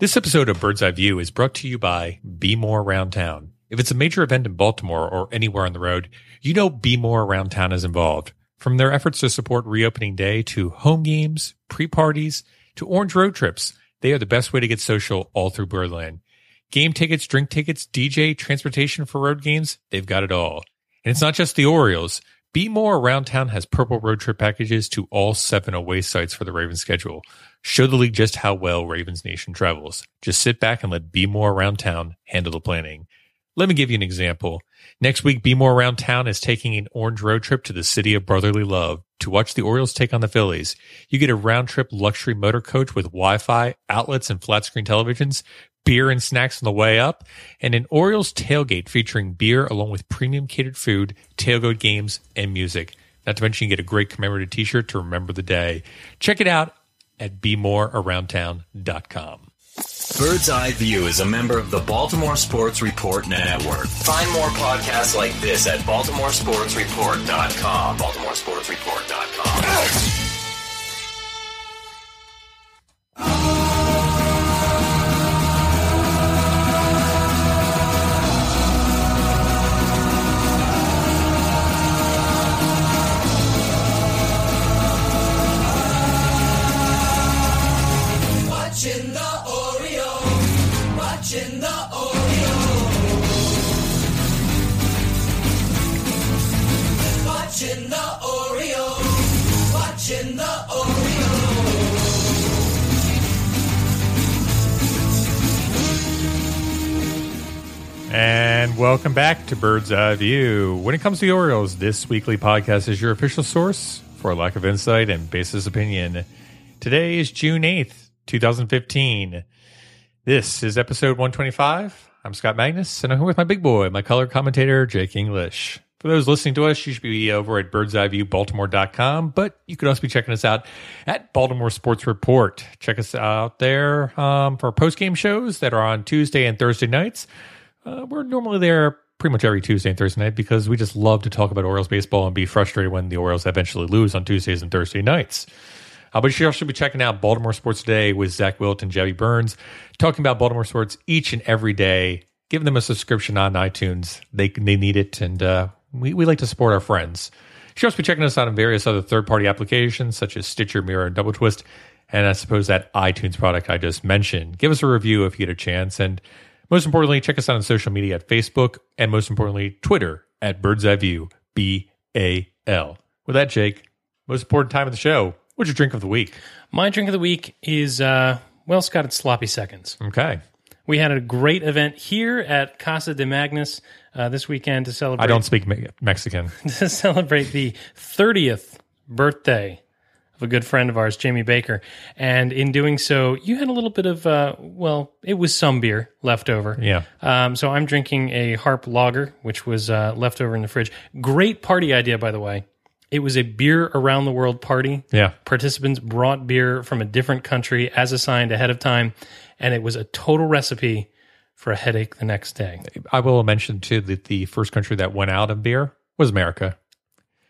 This episode of Bird's Eye View is brought to you by Bmore Around Town. If it's a major event in Baltimore or anywhere on the road, you know Bmore Around Town is involved. From their efforts to support reopening day to home games, pre-parties, to orange road trips, they are the best way to get social all through Birdland. Game tickets, drink tickets, DJ, transportation for road games, they've got it all. And it's not just the Orioles. Bmore Around Town has purple road trip packages to all seven away sites for the Ravens schedule. Show the league just how well Ravens Nation travels. Just sit back and let Bmore Around Town handle the planning. Let me give you an example. Next week, Bmore Around Town is taking an orange road trip to the city of brotherly love to watch the Orioles take on the Phillies. You get a round trip luxury motor coach with Wi-Fi, outlets, and flat screen televisions, beer and snacks on the way up, and an Orioles tailgate featuring beer along with premium catered food, tailgate games, and music. Not to mention you get a great commemorative t-shirt to remember the day. Check it out at BmoreAroundTown.com. Bird's Eye View is a member of the Baltimore Sports Report Network. Find more podcasts like this at BaltimoreSportsReport.com. BaltimoreSportsReport.com. Watching Watching the Oreo, watching the Oreo. And welcome back to Bird's Eye View. When it comes to the Orioles, this weekly podcast is your official source for a lack of insight and basis opinion. Today is June 8th, 2015. This is episode 125. I'm Scott Magnus, and I'm here with my big boy, my color commentator, Jake English. For those listening to us, you should be over at birdseyeviewbaltimore.com, but you could also be checking us out at Baltimore Sports Report. Check us out there um, for post-game shows that are on Tuesday and Thursday nights. Uh, we're normally there pretty much every Tuesday and Thursday night because we just love to talk about Orioles baseball and be frustrated when the Orioles eventually lose on Tuesdays and Thursday nights. Uh, but you should also be checking out Baltimore Sports Today with Zach Wilt and Burns, talking about Baltimore sports each and every day. Giving them a subscription on iTunes. They they need it, and uh, we, we like to support our friends. You should also be checking us out on various other third party applications such as Stitcher, Mirror, and Double Twist. And I suppose that iTunes product I just mentioned. Give us a review if you get a chance. And most importantly, check us out on social media at Facebook and most importantly, Twitter at Bird's Eye View, B A L. With that, Jake, most important time of the show. What's your drink of the week? My drink of the week is, uh, well, Scott, it's sloppy seconds. Okay. We had a great event here at Casa de Magnus uh, this weekend to celebrate I don't speak me- Mexican. to celebrate the 30th birthday of a good friend of ours, Jamie Baker. And in doing so, you had a little bit of, uh, well, it was some beer left over. Yeah. Um, so I'm drinking a Harp Lager, which was uh, left over in the fridge. Great party idea, by the way. It was a beer around the world party. Yeah. Participants brought beer from a different country as assigned ahead of time, and it was a total recipe for a headache the next day. I will mention too that the first country that went out of beer was America.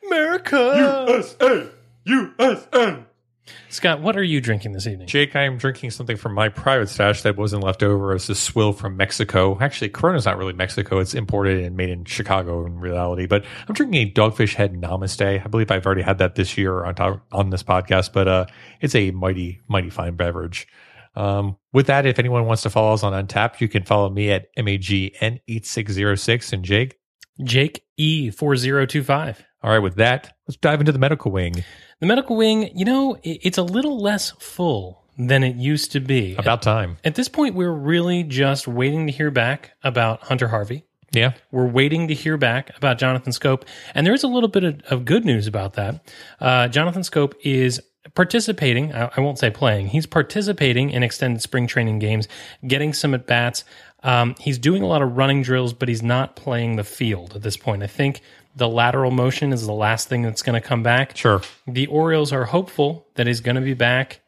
America! USA! USA! Scott, what are you drinking this evening? Jake, I am drinking something from my private stash that wasn't left over. It's a swill from Mexico. Actually, Corona's not really Mexico. It's imported and made in Chicago in reality. But I'm drinking a Dogfish Head Namaste. I believe I've already had that this year on top, on this podcast, but uh, it's a mighty, mighty fine beverage. Um, with that, if anyone wants to follow us on Untappd, you can follow me at MAGN8606 and Jake. Jake E4025. All right, with that, let's dive into the medical wing. The medical wing, you know, it's a little less full than it used to be. About time. At this point, we're really just waiting to hear back about Hunter Harvey. Yeah. We're waiting to hear back about Jonathan Schoop. And there is a little bit of, of good news about that. Uh, Jonathan Schoop is participating. I, I won't say playing. He's participating in extended spring training games, getting some at bats. Um, he's doing a lot of running drills, but he's not playing the field at this point. I think the lateral motion is the last thing that's going to come back. Sure. The Orioles are hopeful that he's going to be back.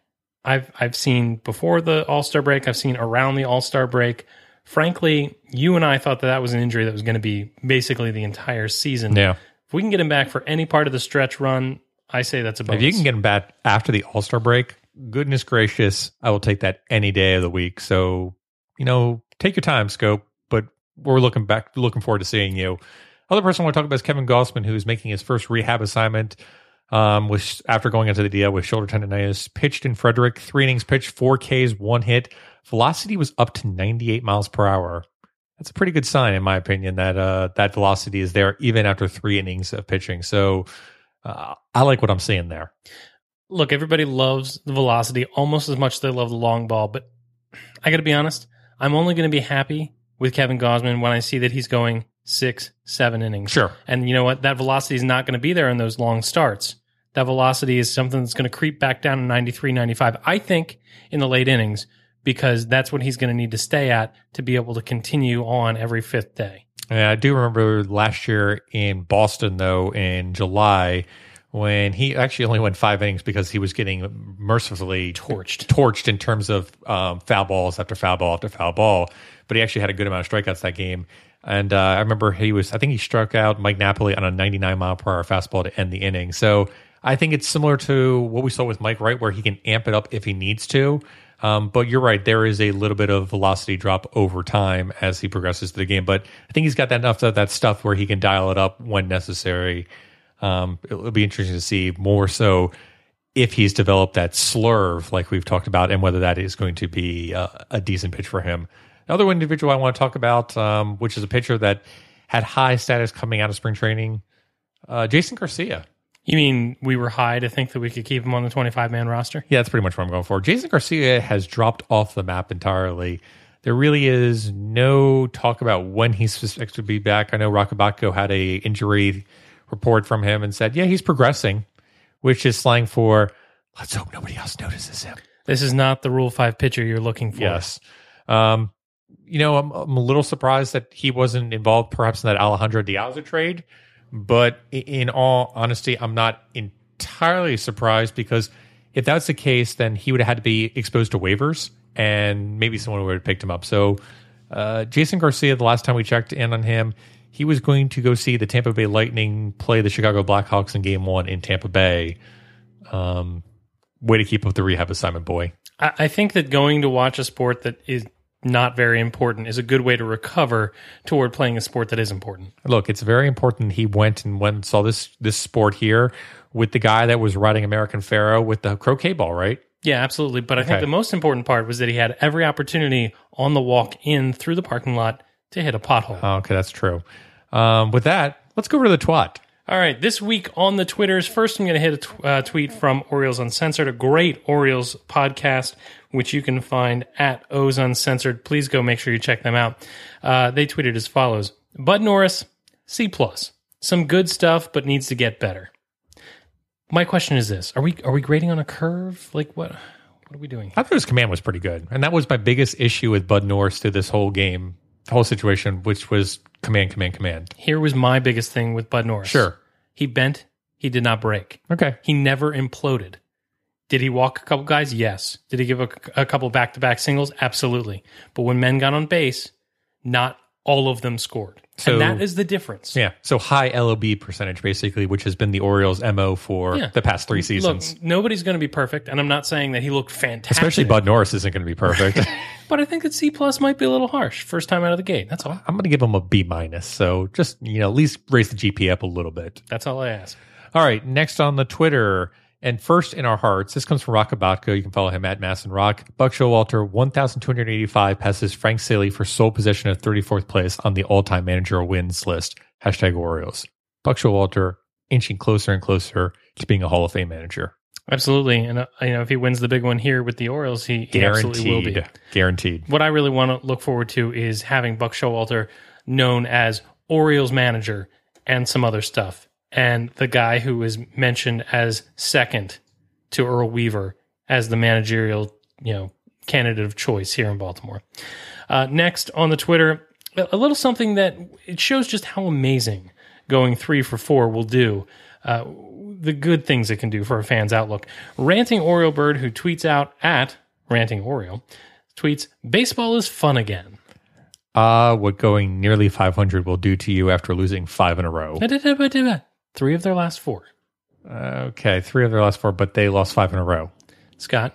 I've I've seen before the All Star break. I've seen around the All Star break. Frankly, you and I thought that that was an injury that was going to be basically the entire season. Yeah. If we can get him back for any part of the stretch run, I say that's a bonus. If you can get him back after the All Star break, goodness gracious, I will take that any day of the week. So, you know, take your time, Schoop. But we're looking back, looking forward to seeing you. Other person I want to talk about is Kevin Gausman, who's making his first rehab assignment. Um, after going into the DL with shoulder tendonitis, pitched in Frederick, three innings pitched, four Ks, one hit. Velocity was up to 98 miles per hour. That's a pretty good sign, in my opinion, that uh, that velocity is there even after three innings of pitching. So uh, I like what I'm seeing there. Look, everybody loves the velocity almost as much as they love the long ball, but I got to be honest, I'm only going to be happy with Kevin Gausman when I see that he's going six, seven innings. Sure. And you know what? That velocity is not going to be there in those long starts. That velocity is something that's going to creep back down to 93, 95. I think in the late innings because that's what he's going to need to stay at to be able to continue on every fifth day. Yeah, I do remember last year in Boston, though, in July, when he actually only went five innings because he was getting mercifully Torched. torched in terms of um, foul balls after foul ball after foul ball. But he actually had a good amount of strikeouts that game. And uh, I remember he was, I think he struck out Mike Napoli on a 99 mile per hour fastball to end the inning. So I think it's similar to what we saw with Mike Wright, where he can amp it up if he needs to. Um, but you're right, there is a little bit of velocity drop over time as he progresses through the game. But I think he's got that enough of that stuff where he can dial it up when necessary. Um, it'll be interesting to see more so if he's developed that slurve like we've talked about, and whether that is going to be a, a decent pitch for him. Another individual I want to talk about, um, which is a pitcher that had high status coming out of spring training, uh, Jason Garcia. You mean we were high to think that we could keep him on the 25 man roster? Yeah, that's pretty much what I'm going for. Jason Garcia has dropped off the map entirely. There really is no talk about when he's expected to be back. I know Roch Kubatko had a injury report from him and said, yeah, he's progressing, which is slang for let's hope nobody else notices him. This is not the Rule 5 pitcher you're looking for. Yes. Um, you know, I'm, I'm a little surprised that he wasn't involved perhaps in that Alejandro De Aza trade. But in all honesty, I'm not entirely surprised because if that's the case, then he would have had to be exposed to waivers and maybe someone would have picked him up. So, uh, Jason Garcia, the last time we checked in on him, he was going to go see the Tampa Bay Lightning play the Chicago Blackhawks in game one in Tampa Bay. Um, way to keep up the rehab assignment, boy. I, I think that going to watch a sport that is not very important is a good way to recover toward playing a sport that is important. Look, it's very important he went and went and saw this this sport here with the guy that was riding American Pharoah with the croquet ball, right? Yeah, absolutely. But I think the most important part was that he had every opportunity on the walk in through the parking lot to hit a pothole. Oh, okay, that's true. Um, with that, let's go over to the twat. All right, this week on the Twitters, first I'm going to hit a uh, tweet from Orioles Uncensored, a great Orioles podcast, which you can find at O's Uncensored. Please go make sure you check them out. Uh, they tweeted as follows: Bud Norris, C plus, some good stuff, but needs to get better. My question is this: Are we are we grading on a curve? Like what? What are we doing? I thought his command was pretty good, and that was my biggest issue with Bud Norris through this whole game, the whole situation, which was command, command, command. Here was my biggest thing with Bud Norris. Sure. He bent, he did not break. Okay. He never imploded. Did he walk a couple guys? Yes. Did he give a, a couple back to back singles? Absolutely. But when men got on base, not all of them scored. So- and that is the difference. Yeah. So high LOB percentage, basically, which has been the Orioles' mo for Yeah. the past three Look, seasons. nobody's going to be perfect, and I'm not saying that he looked fantastic. Especially Bud Norris isn't going to be perfect. but I think that C plus might be a little harsh first time out of the gate. That's all. I'm going to give him a B minus. So just you know, at least raise the GP up a little bit. That's all I ask. All right, next on the Twitter and first in our hearts, this comes from Roch Kubatko. You can follow him at MASNRoch. Buck Showalter, 1,285 passes Frank Selee for sole possession of 34th place on the all-time managerial wins list. Hashtag Orioles. Buck Showalter inching closer and closer to being a Hall of Fame manager. Absolutely. And, uh, you know, if he wins the big one here with the Orioles, he, he absolutely will be. Guaranteed. Guaranteed. what I really want to look forward to is having Buck Showalter known as Orioles manager and some other stuff. And the guy who is mentioned as second to Earl Weaver as the managerial, you know, candidate of choice here in Baltimore. Uh, next on the Twitter, a little something that it shows just how amazing going three for four will do. Uh, the good things it can do for a fan's outlook. Ranting Oriole Bird, who tweets out at Ranting Oriole, tweets, Baseball is fun again. Ah, what going nearly 500 will do to you after losing five in a row. Three of their last four. Uh, okay, three of their last four, but they lost five in a row. Scott,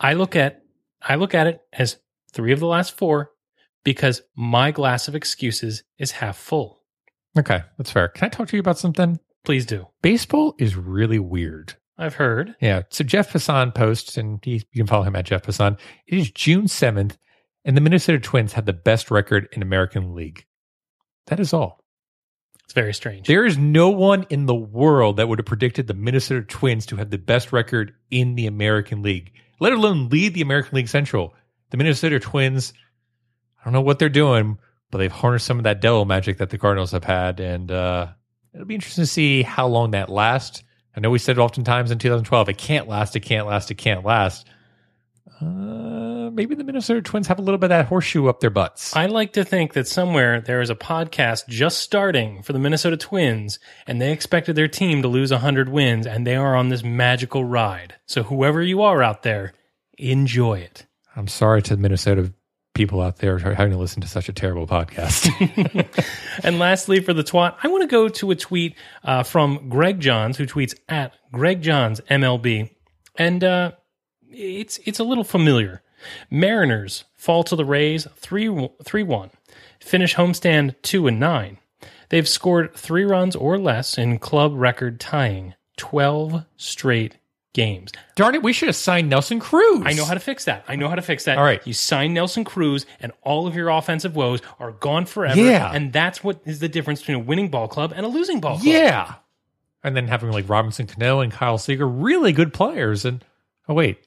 I look at I look at it as three of the last four because my glass of excuses is half full. Okay, that's fair. Can I talk to you about something? Please do. Baseball is really weird. I've heard. Yeah. So Jeff Hassan posts, and he, you can follow him at Jeff Hassan. It is June 7th, and the Minnesota Twins have the best record in American League. That is all. It's very strange. There is no one in the world that would have predicted the Minnesota Twins to have the best record in the American League, let alone lead the American League Central. The Minnesota Twins, I don't know what they're doing, but they've harnessed some of that devil magic that the Cardinals have had, and uh, it'll be interesting to see how long that lasts. I know we said it oftentimes in 2012, it can't last, it can't last, it can't last. Uh, maybe the Minnesota Twins have a little bit of that horseshoe up their butts. I like to think that somewhere there is a podcast just starting for the Minnesota Twins, and they expected their team to lose 100 wins, and they are on this magical ride. So, whoever you are out there, enjoy it. I'm sorry to the Minnesota people out there having to listen to such a terrible podcast. And lastly, for the twat, I want to go to a tweet uh, from Greg Johns, who tweets at Greg Johns MLB, and uh, it's it's a little familiar. Mariners fall to the Rays 3 3 1, finish homestand 2 and 9. They've scored three runs or less in club record tying 12 straight games. Darn it, we should have signed Nelson Cruz. I know how to fix that. I know how to fix that. All right. You sign Nelson Cruz, and all of your offensive woes are gone forever. Yeah. And that's what is the difference between a winning ball club and a losing ball club. Yeah. And then having like Robinson Cano and Kyle Seager, really good players. And oh, wait,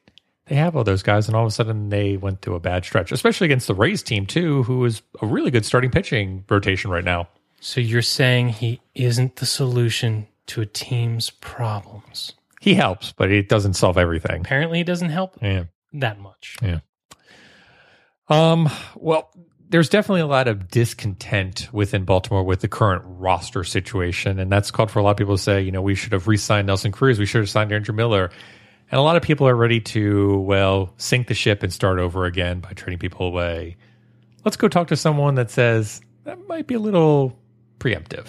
they have all those guys. And all of a sudden they went through a bad stretch, especially against the Rays team, too, who is a really good starting pitching rotation right now. So you're saying he isn't the solution to a team's problems? He helps, but it doesn't solve everything. Apparently, he doesn't help Yeah. that much. Yeah. Um, well, there's definitely a lot of discontent within Baltimore with the current roster situation. And that's called for a lot of people to say, you know, we should have re signed Nelson Cruz. We should have signed Andrew Miller. And a lot of people are ready to, well, sink the ship and start over again by trading people away. Let's go talk to someone that says that might be a little preemptive.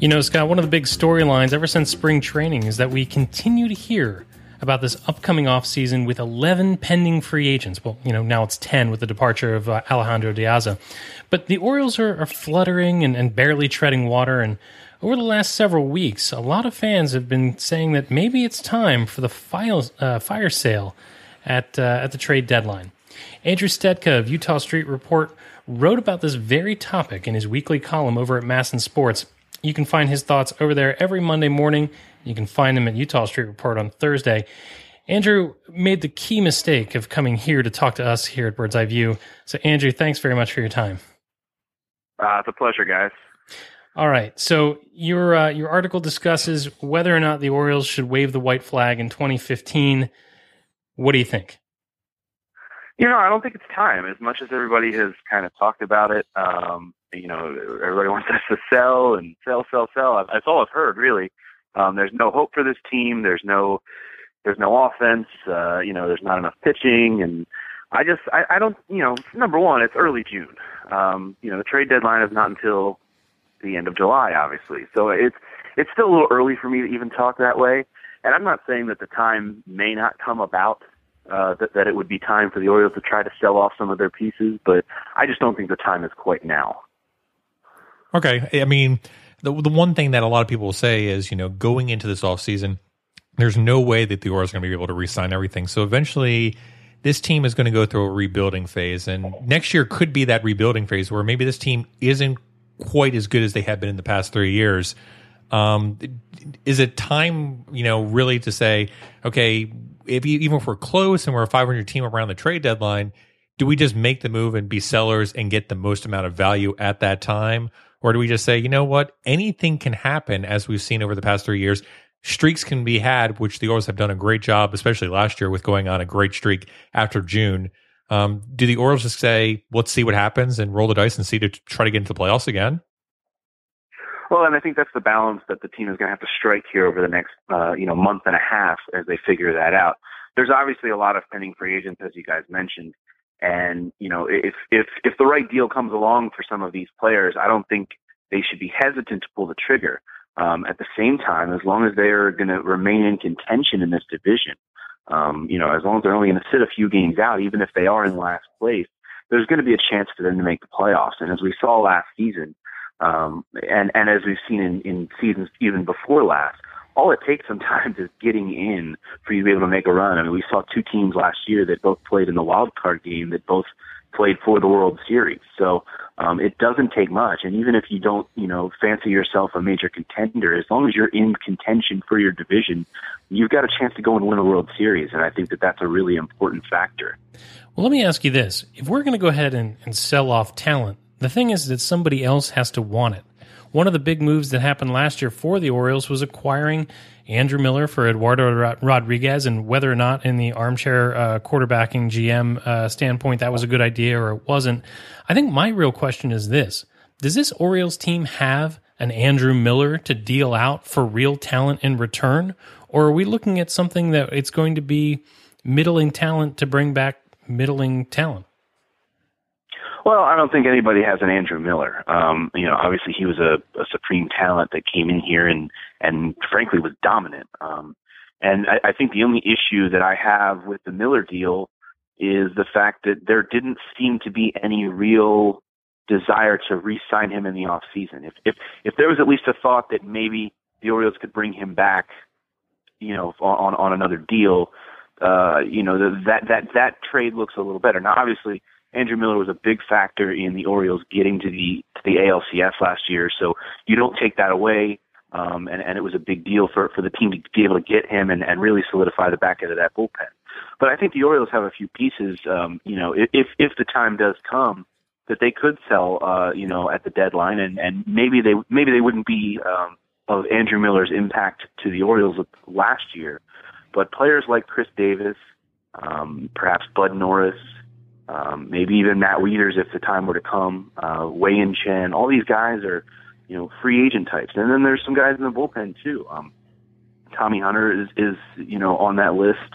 You know, Scott, one of the big storylines ever since spring training is that we continue to hear about this upcoming offseason with 11 pending free agents. Well, you know, now it's 10 with the departure of uh, Alejandro De Aza. But the Orioles are, are fluttering and, and barely treading water. And over the last several weeks, a lot of fans have been saying that maybe it's time for the file, uh, fire sale at, uh, at the trade deadline. Andrew Stetka of Eutaw Street Report wrote about this very topic in his weekly column over at MASN Sports. You can find his thoughts over there every Monday morning. You can find him at Eutaw Street Report on Thursday. Andrew made the key mistake of coming here to talk to us here at Bird's Eye View. So, Andrew, thanks very much for your time. Uh, it's a pleasure, guys. All right. So your uh, your article discusses whether or not the Orioles should wave the white flag in 2015. What do you think? You know, I don't think it's time. As much as everybody has kind of talked about it, um, you know, everybody wants us to sell and sell, sell, sell. That's all I've heard, really. Um, there's no hope for this team. There's no, there's no offense. Uh, you know, there's not enough pitching, and I just, I, I don't, you know, number one, it's early June. Um, you know, the trade deadline is not until the end of July, obviously. So it's, it's still a little early for me to even talk that way. And I'm not saying that the time may not come about uh, that, that it would be time for the Orioles to try to sell off some of their pieces, but I just don't think the time is quite now. Okay. I mean, the the one thing that a lot of people will say is, you know, going into this offseason, there's no way that the Orioles are going to be able to re-sign everything. So eventually this team is going to go through a rebuilding phase and next year could be that rebuilding phase where maybe this team isn't quite as good as they have been in the past 3 years. Um, is it time, you know, really to say, okay, if you, even if we're close and we're a 500 team around the trade deadline, do we just make the move and be sellers and get the most amount of value at that time? Or do we just say, you know what, anything can happen as we've seen over the past three years? Streaks can be had, which the Orioles have done a great job, especially last year with going on a great streak after June. Um, do the Orioles just say, let's see what happens and roll the dice and see to try to get into the playoffs again? Well, and I think that's the balance that the team is going to have to strike here over the next, uh, you know, month and a half as they figure that out. There's obviously a lot of pending free agents, as you guys mentioned, and you know, if if if the right deal comes along for some of these players, I don't think they should be hesitant to pull the trigger. Um, at the same time, as long as they are going to remain in contention in this division, um, you know, as long as they're only going to sit a few games out, even if they are in last place, there's going to be a chance for them to make the playoffs. And as we saw last season, um, and and as we've seen in, in seasons even before last, all it takes sometimes is getting in for you to be able to make a run. I mean, we saw two teams last year that both played in the wild card game that both played for the World Series. So um, it doesn't take much. And even if you don't, you know, fancy yourself a major contender, as long as you're in contention for your division, you've got a chance to go and win a World Series. And I think that that's a really important factor. Well, let me ask you this: If we're going to go ahead and, and sell off talent, the thing is that somebody else has to want it. One of the big moves that happened last year for the Orioles was acquiring Andrew Miller for Eduardo Rodriguez, and whether or not in the armchair uh, quarterbacking GM uh, standpoint that was a good idea or it wasn't. I think my real question is this Does this Orioles team have an Andrew Miller to deal out for real talent in return? Or are we looking at something that it's going to be middling talent to bring back middling talent? Well, I don't think anybody has an Andrew Miller. Um, you know, obviously he was a, a supreme talent that came in here and and frankly was dominant. Um, and I, I think the only issue that I have with the Miller deal is the fact that there didn't seem to be any real desire to re-sign him in the off season. If if if there was at least a thought that maybe the Orioles could bring him back, you know, on on another deal, uh, you know, that that that trade looks a little better. Now, obviously Andrew Miller was a big factor in the Orioles getting to the to the ALCS last year, so you don't take that away. Um, and, and it was a big deal for, for the team to be able to get him and, and really solidify the back end of that bullpen. But I think the Orioles have a few pieces, um, you know, if, if the time does come that they could sell, uh, you know, at the deadline and, and maybe they, maybe they wouldn't be, um, of Andrew Miller's impact to the Orioles last year, but players like Chris Davis, um, perhaps Bud Norris, um, maybe even Matt Wieters if the time were to come, uh, Wei-Yin Chen, all these guys are, you know, free agent types. And then there's some guys in the bullpen too. Um, Tommy Hunter is, is, you know, on that list.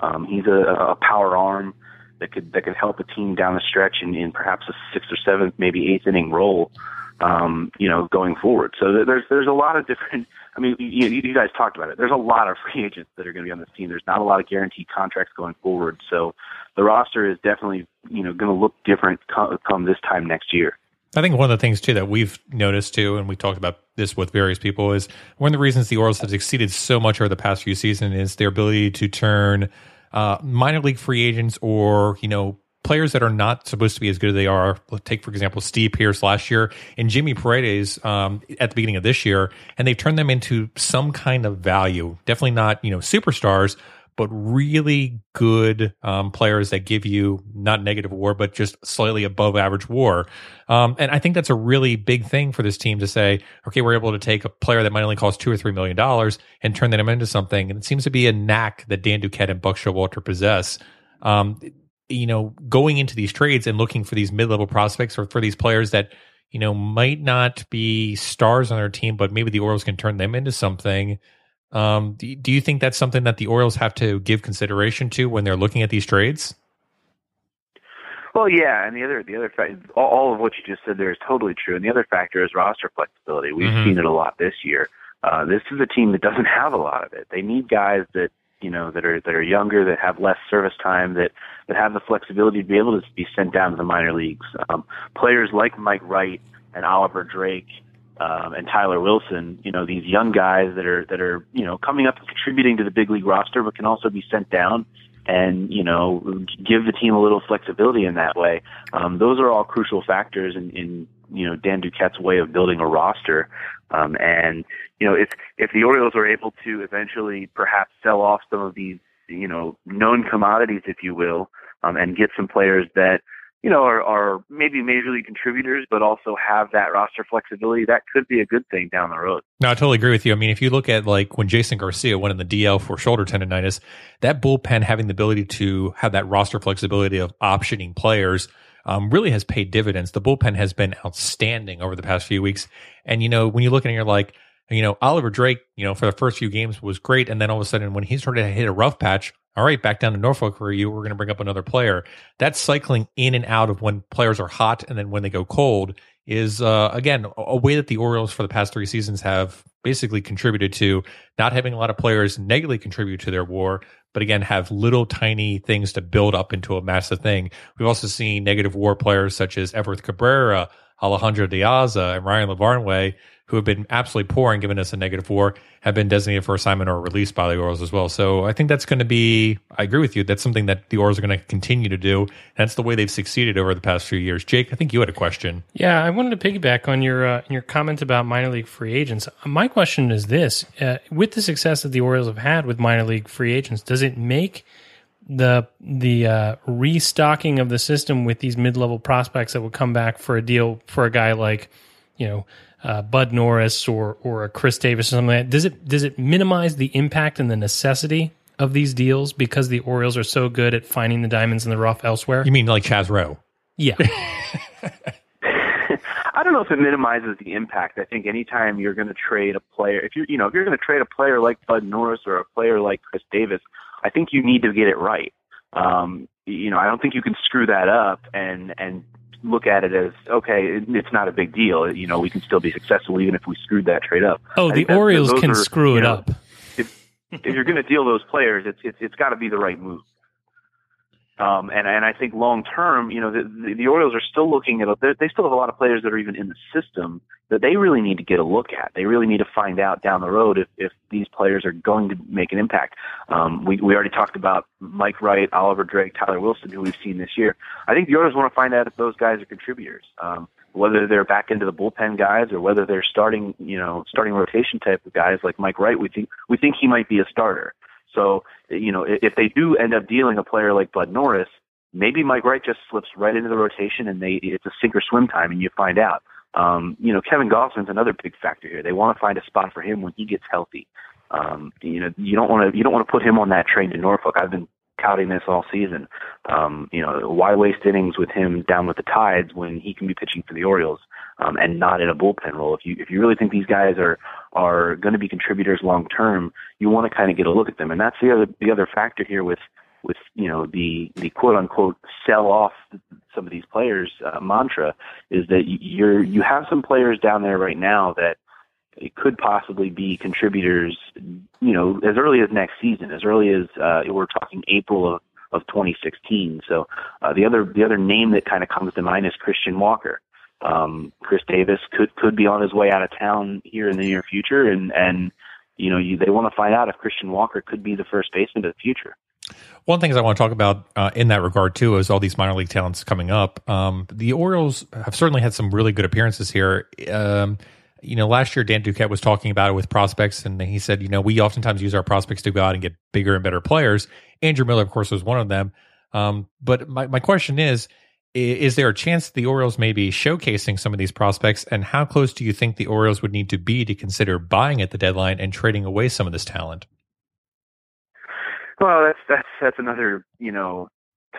Um, he's a, a power arm that could, that could help a team down the stretch in, in perhaps a sixth or seventh, maybe eighth inning role, um, you know, going forward. So there's, there's a lot of different, I mean, you, you guys talked about it. There's a lot of free agents that are going to be on this team. There's not a lot of guaranteed contracts going forward. So the roster is definitely, you know, going to look different come, come this time next year. I think one of the things too that we've noticed too, and we talked about this with various people, is one of the reasons the Orioles have succeeded so much over the past few seasons is their ability to turn uh, minor league free agents or you know players that are not supposed to be as good as they are. Take for example Steve Pearce last year and Jimmy Paredes um, at the beginning of this year, and they've turned them into some kind of value. Definitely not you know superstars, but really good um, players that give you not negative war, but just slightly above average war. Um, and I think that's a really big thing for this team to say, okay, we're able to take a player that might only cost two or three million dollars and turn them into something. And it seems to be a knack that Dan Duquette and Buck Showalter possess. Um, you know, going into these trades and looking for these mid-level prospects or for these players that you know might not be stars on their team, but maybe the Orioles can turn them into something. Um, do, do you think that's something that the Orioles have to give consideration to when they're looking at these trades? Well, yeah, and the other the other fact, all, of what you just said there is totally true. And the other factor is roster flexibility. We've Mhm. seen it a lot this year. Uh, this is a team that doesn't have a lot of it. They need guys that you know that are that are younger, that have less service time, that that have the flexibility to be able to be sent down to the minor leagues. Um, players like Mike Wright and Oliver Drake um, and Tyler Wilson, you know, these young guys that are that are you know coming up and contributing to the big league roster, but can also be sent down and you know give the team a little flexibility in that way. Um, those are all crucial factors in, in you know Dan Duquette's way of building a roster. Um, and you know if if the Orioles are able to eventually perhaps sell off some of these you know known commodities, if you will, um, and get some players that you know are, are maybe major league contributors, but also have that roster flexibility, that could be a good thing down the road. No, I totally agree with you. I mean, if you look at like when Jason Garcia went in the DL for shoulder tendonitis, that bullpen having the ability to have that roster flexibility of optioning players um, really has paid dividends. The bullpen has been outstanding over the past few weeks. And, you know, when you look at it, you're like, you know, Oliver Drake, you know, for the first few games was great. And then all of a sudden, when he started to hit a rough patch, all right, back down to Norfolk for you. We're going to bring up another player. That cycling in and out of when players are hot and then when they go cold is, uh, again, a, way that the Orioles for the past three seasons have basically contributed to not having a lot of players negatively contribute to their war, but again, have little tiny things to build up into a massive thing. We've also seen negative war players such as Everth Cabrera, Alejandro De Aza, and Ryan Lavarnway, who have been absolutely poor and given us a negative war, have been designated for assignment or released by the Orioles as well. So I think that's going to be, I agree with you, that's something that the Orioles are going to continue to do. That's the way they've succeeded over the past few years. Jake, I think you had a question. Yeah, I wanted to piggyback on your uh, your comment about minor league free agents. My question is this: uh, with the success that the Orioles have had with minor league free agents, does it make the the uh, restocking of the system with these mid level prospects that would come back for a deal for a guy like you know uh, Bud Norris or or a Chris Davis or something like that? Does it does it minimize the impact and the necessity of these deals because the Orioles are so good at finding the diamonds in the rough elsewhere? You mean like Chaz Roe? Yeah. I don't know if it minimizes the impact. I think anytime you're going to trade a player, if you you know if you're going to trade a player like Bud Norris or a player like Chris Davis, I think you need to get it right. Um, you know, I don't think you can screw that up and and look at it as okay, it's not a big deal. You know, we can still be successful even if we screwed that trade up. Oh, I the Orioles can are, screw it know, up. If if you're going to deal those players, it's it's it's got to be the right move. Um, and and I think long term, you know, the, the, the Orioles are still looking at. they still have a lot of players that are even in the system that they really need to get a look at. They really need to find out down the road if if these players are going to make an impact. Um, we we already talked about Mike Wright, Oliver Drake, Tyler Wilson, who we've seen this year. I think the Orioles want to find out if those guys are contributors. Um, whether they're back into the bullpen guys or whether they're starting, you know, starting rotation type of guys like Mike Wright, we think we think he might be a starter. So, you know, if they do end up dealing a player like Bud Norris, maybe Mike Wright just slips right into the rotation and they it's a sink or swim time and you find out. Um, you know, Kevin Gausman's another big factor here. They want to find a spot for him when he gets healthy. Um, you know, you don't want to you don't want to put him on that train to Norfolk. I've been touting this all season. Um, you know, why waste innings with him down with the Tides when he can be pitching for the Orioles um, and not in a bullpen role? If you if you really think these guys are are going to be contributors long term, you want to kind of get a look at them. And that's the other the other factor here with with you know the the quote unquote sell off some of these players uh, mantra is that you're you have some players down there right now that it could possibly be contributors, you know, as early as next season, as early as uh, we're talking April of, of 2016. So uh, the other the other name that kind of comes to mind is Christian Walker. Um, Chris Davis could could be on his way out of town here in the near future, and and you know you, they want to find out if Christian Walker could be the first baseman of the future. One of the things I want to talk about uh, in that regard too is all these minor league talents coming up. Um, the Orioles have certainly had some really good appearances here. Um, you know, last year Dan Duquette was talking about it with prospects, and he said, you know, we oftentimes use our prospects to go out and get bigger and better players. Andrew Miller, of course, was one of them. Um, but my, my question is, is there a chance the Orioles may be showcasing some of these prospects, and how close do you think the Orioles would need to be to consider buying at the deadline and trading away some of this talent? Well, that's that's that's another you know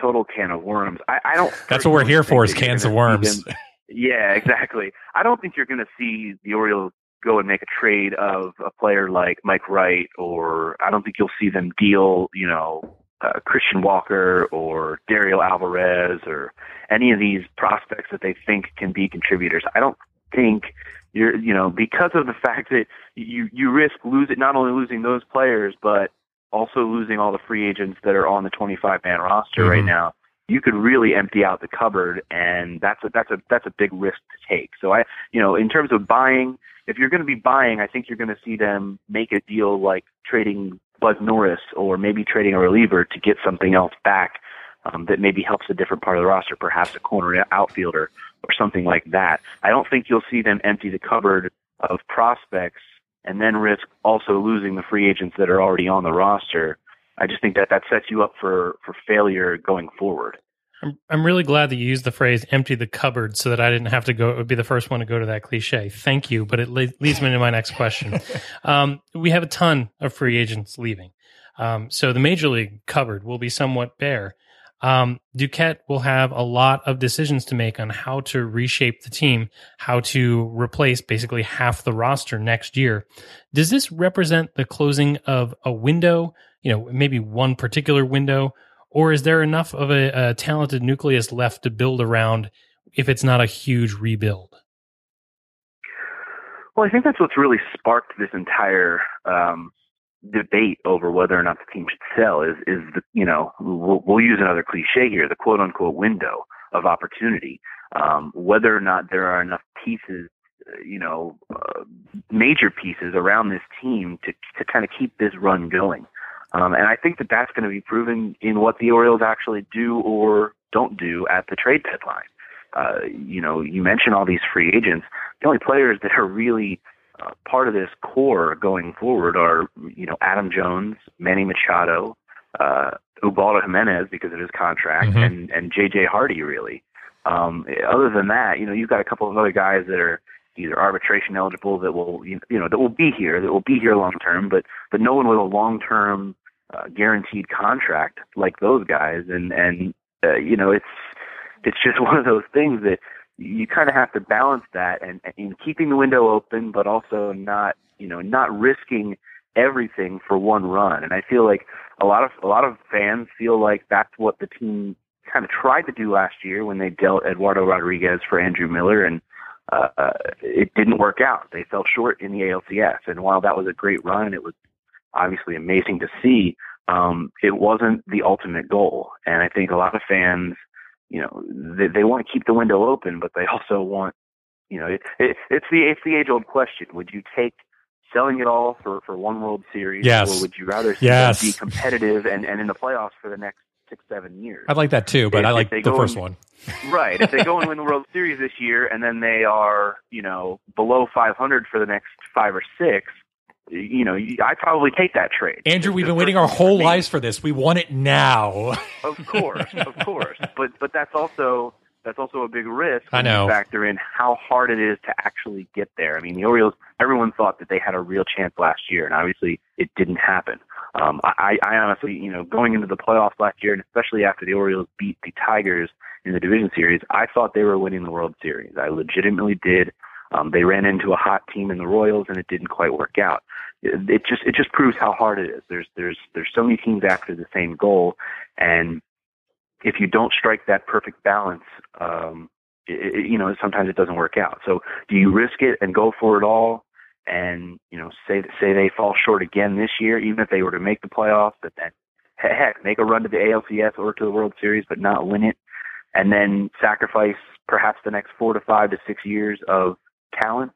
total can of worms. I, I don't. That's what we're here for is think that you're cans of worms. Yeah, exactly. I don't think you're going to see the Orioles go and make a trade of a player like Mike Wright, or I don't think you'll see them deal, you know, uh, Christian Walker or Dario Alvarez or any of these prospects that they think can be contributors. I don't think you're, you know, because of the fact that you you risk losing not only losing those players, but also losing all the free agents that are on the 25 man roster right Mhm. now you could really empty out the cupboard and that's a that's a that's a big risk to take. So I you know, in terms of buying, if you're going to be buying, I think you're going to see them make a deal like trading Bud Norris or maybe trading a reliever to get something else back um, that maybe helps a different part of the roster, perhaps a corner outfielder or something like that. I don't think you'll see them empty the cupboard of prospects and then risk also losing the free agents that are already on the roster. I just think that that sets you up for for failure going forward. I'm, I'm really glad that you used the phrase empty the cupboard so that I didn't have to go, it would be the first one to go to that cliche. Thank you. But it le- leads me to my next question. um, we have a ton of free agents leaving. Um, so the major league cupboard will be somewhat bare. Um, Duquette will have a lot of decisions to make on how to reshape the team, how to replace basically half the roster next year. Does this represent the closing of a window, you know, maybe one particular window, or is there enough of a, a talented nucleus left to build around if it's not a huge rebuild? Well, I think that's what's really sparked this entire um, debate over whether or not the team should sell. Is is the you know we'll, we'll use another cliche here, the quote unquote window of opportunity. Um, whether or not there are enough pieces, uh, you know, uh, major pieces around this team to to kind of keep this run going. Um, and I think that that's going to be proven in what the Orioles actually do or don't do at the trade deadline. Uh, you know, you mentioned all these free agents. The only players that are really uh, part of this core going forward are, you know, Adam Jones, Manny Machado, uh, Ubaldo Jimenez because of his contract, Mhm. and and JJ Hardy really. Um, other than that, you know, you've got a couple of other guys that are either arbitration eligible that will you know that will be here that will be here long term, but but no one with a long term guaranteed contract like those guys, and and uh, you know it's it's just one of those things that you kind of have to balance that and, and keeping the window open, but also not you know not risking everything for one run. And I feel like a lot of a lot of fans feel like that's what the team kind of tried to do last year when they dealt Eduardo Rodriguez for Andrew Miller and uh, uh, it didn't work out. They fell short in the ALCS, and while that was a great run, it was obviously amazing to see. Um, it wasn't the ultimate goal, and I think a lot of fans, you know, they, they want to keep the window open, but they also want, you know, it, it, it's the it's the age old question: Would you take selling it all for for one World Series, Yes. or would you rather Yes. be competitive and and in the playoffs for the next six seven years? I'd like that too, but If- I like the first in- one. right. If they go and win the World Series this year and then they are, you know, below 500 for the next five or six, you know, I probably take that trade. Andrew, we've been waiting our for whole lives for this. We want it now. Of course, of course. But but that's also that's also a big risk. I know. Factor in how hard it is to actually get there. I mean, the Orioles. Everyone thought that they had a real chance last year, and obviously it didn't happen. Um, I, I honestly, you know, going into the playoffs last year, and especially after the Orioles beat the Tigers in the division series, I thought they were winning the World Series. I legitimately did. Um, they ran into a hot team in the Royals, and it didn't quite work out. It, just it just proves how hard it is. There's there's there's so many teams after the same goal, and if you don't strike that perfect balance, um, it, it, you know sometimes it doesn't work out. So do you risk it and go for it all, and you know say say they fall short again this year, even if they were to make the playoffs, but then heck make a run to the ALCS or to the World Series but not win it, and then sacrifice perhaps the next four to five to six years of talent,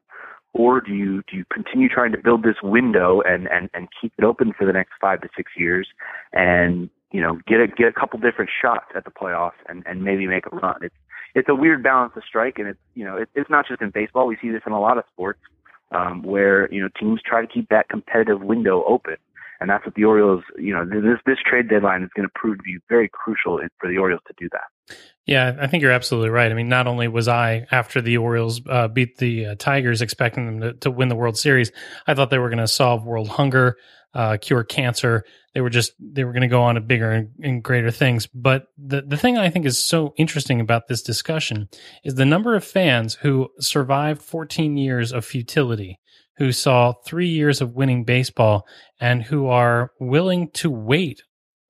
or do you do you continue trying to build this window and and and keep it open for the next five to six years, and you know get a get a couple different shots at the playoffs and and maybe make a run. It's it's a weird balance to strike, and it's you know it, it's not just in baseball. We see this in a lot of sports um, where you know teams try to keep that competitive window open, and that's what the Orioles. You know this this trade deadline is going to prove to be very crucial for the Orioles to do that. Yeah, I think you're absolutely right. I mean, not only was I after the Orioles uh, beat the uh, Tigers expecting them to, to win the World Series, I thought they were going to solve world hunger, uh, cure cancer. They were just they were going to go on to bigger and, and greater things. But the the thing I think is so interesting about this discussion is the number of fans who survived 14 years of futility, who saw three years of winning baseball, and who are willing to wait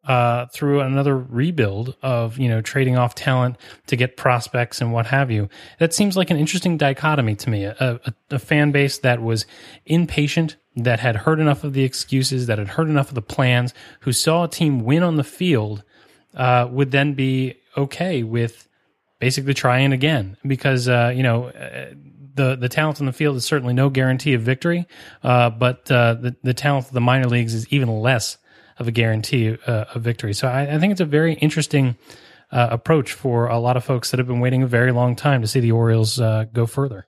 uh, through another rebuild of you know trading off talent to get prospects and what have you. That seems like an interesting dichotomy to me. A, a, a fan base that was impatient, that had heard enough of the excuses, that had heard enough of the plans, who saw a team win on the field, uh, would then be okay with basically trying again because uh, you know. The, the talent on the field is certainly no guarantee of victory, uh, but uh, the the talent of the minor leagues is even less of a guarantee uh, of victory. So I, I think it's a very interesting uh, approach for a lot of folks that have been waiting a very long time to see the Orioles uh, go further.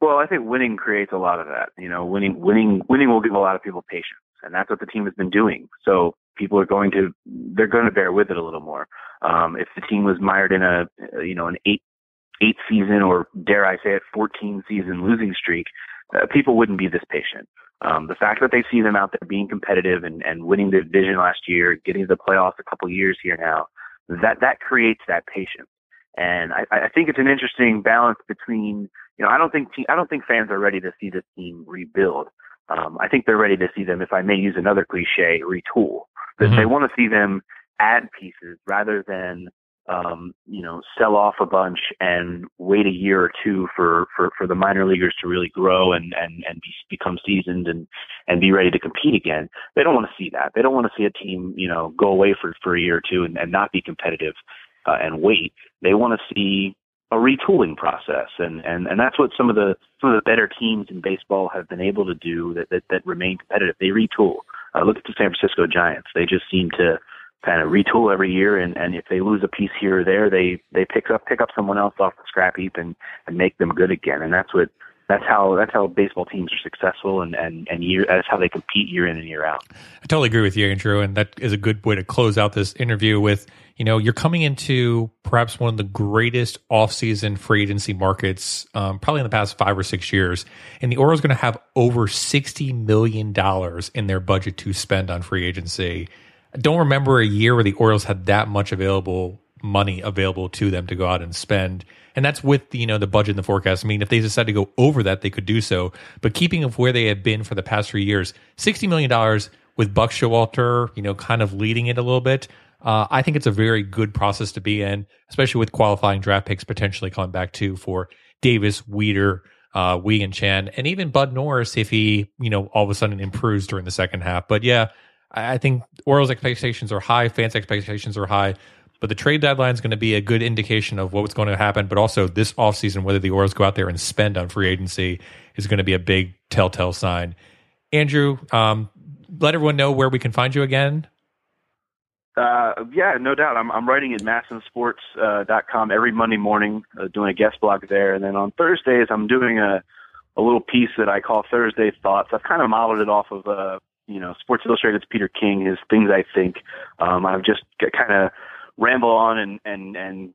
Well, I think winning creates a lot of that. You know, winning, winning, winning will give a lot of people patience, and that's what the team has been doing. So people are going to, they're going to bear with it a little more. Um, if the team was mired in a, you know, an eight, eight season or dare I say it, 14 season losing streak, uh, people wouldn't be this patient. Um, the fact that they see them out there being competitive and, and winning the division last year, getting to the playoffs a couple years here now, that that creates that patience. And I, I think it's an interesting balance between, you know, I don't think te- I don't think fans are ready to see this team rebuild. Um, I think they're ready to see them, if I may use another cliche, retool. That Mhm. they want to see them add pieces rather than um, you know, sell off a bunch and wait a year or two for, for, for the minor leaguers to really grow and, and, and be, become seasoned and, and be ready to compete again. They don't want to see that. They don't want to see a team, you know, go away for, for a year or two and, and not be competitive, uh, and wait. They want to see a retooling process. And, and, and that's what some of the, some of the better teams in baseball have been able to do that, that, that remain competitive. They retool. Uh, look at the San Francisco Giants. They just seem to, kind of retool every year and, and if they lose a piece here or there they they pick up pick up someone else off the scrap heap and and make them good again and that's what that's how that's how baseball teams are successful and and and year that's how they compete year in and year out I totally agree with you, Andrew, and that is a good way to close out this interview with, you know, you're coming into perhaps one of the greatest off-season free agency markets, um, probably in the past five or six years, and the Orioles going to have over sixty million dollars in their budget to spend on free agency. I don't remember a year where the Orioles had that much available money available to them to go out and spend. And that's with the, you know the budget and the forecast. I mean, if they decide to go over that, they could do so. But keeping of where they have been for the past three years, sixty million dollars with Buck Showalter, you know, kind of leading it a little bit. Uh, I think it's a very good process to be in, especially with qualifying draft picks potentially coming back too for Davis, Wieters, uh, Wei-Yin Chen, and even Bud Norris if he, you know, all of a sudden improves during the second half. But yeah, I think Orioles expectations are high, fans' expectations are high, but the trade deadline is going to be a good indication of what's going to happen. But also this offseason, whether the Orioles go out there and spend on free agency is going to be a big telltale sign. Andrew, um, let everyone know where we can find you again. Uh, yeah, no doubt. I'm, I'm writing at MASNsports.com uh, every Monday morning, uh, doing a guest blog there. And then on Thursdays, I'm doing a, a little piece that I call Thursday Thoughts. I've kind of modeled it off of, uh, you know, Sports Illustrated's Peter King, his things I think. Um, I've just kind of ramble on and, and, and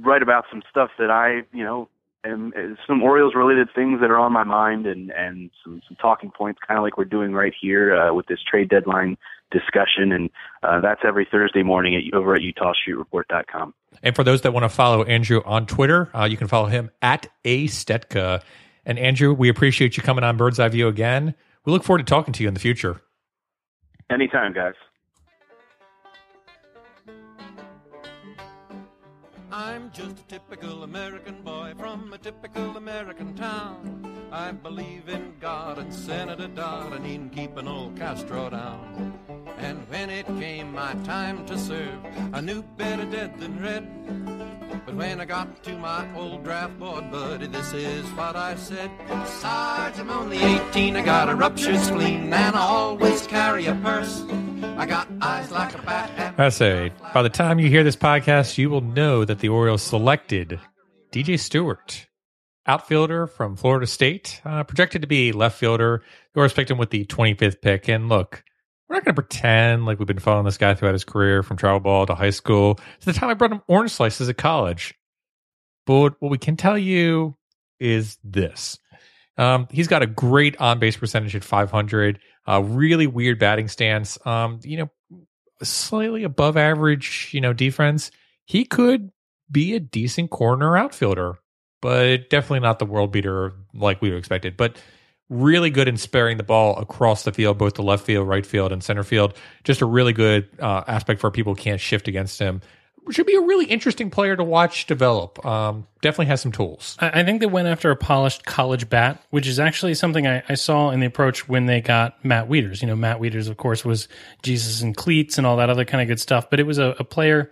write about some stuff that I, you know, am, some Orioles related things that are on my mind and, and some, some talking points, kind of like we're doing right here, uh, with this trade deadline discussion. And, uh, that's every Thursday morning at, over at EutawStreetReport.com. And for those that want to follow Andrew on Twitter, uh, you can follow him at A Stetka. And Andrew, we appreciate you coming on Bird's Eye View again. We look forward to talking to you in the future. Anytime, guys. I'm just a typical American boy from a typical American town. I believe in God and Senator Dodd and in keeping old Castro down. And when it came my time to serve, I knew better dead than red. But when I got to my old draft board, buddy, this is what I said. Sarge, I'm only 18, I got a ruptured spleen, and I always carry a purse. I got eyes like a bat I say, by the time you hear this podcast, you will know that the Orioles selected DJ Stewart, outfielder from Florida State, uh, projected to be left fielder. Orioles picked him with the 25th pick. And look, we're not going to pretend like we've been following this guy throughout his career from travel ball to high school to the time I brought him orange slices at college. But what we can tell you is this. Um, he's got a great on base percentage at 500, uh, really weird batting stance. Um, you know, slightly above average, you know, defense. He could be a decent corner outfielder, but definitely not the world beater like we expected. But really good in sparing the ball across the field, both the left field, right field, and center field. Just a really good uh, aspect for people can't shift against him. Should be a really interesting player to watch develop. Um, definitely has some tools. I I think they went after a polished college bat, which is actually something I, I saw in the approach when they got Matt Wieters. You know, Matt Wieters, of course, was Jesus and cleats and all that other kind of good stuff, but it was a, a player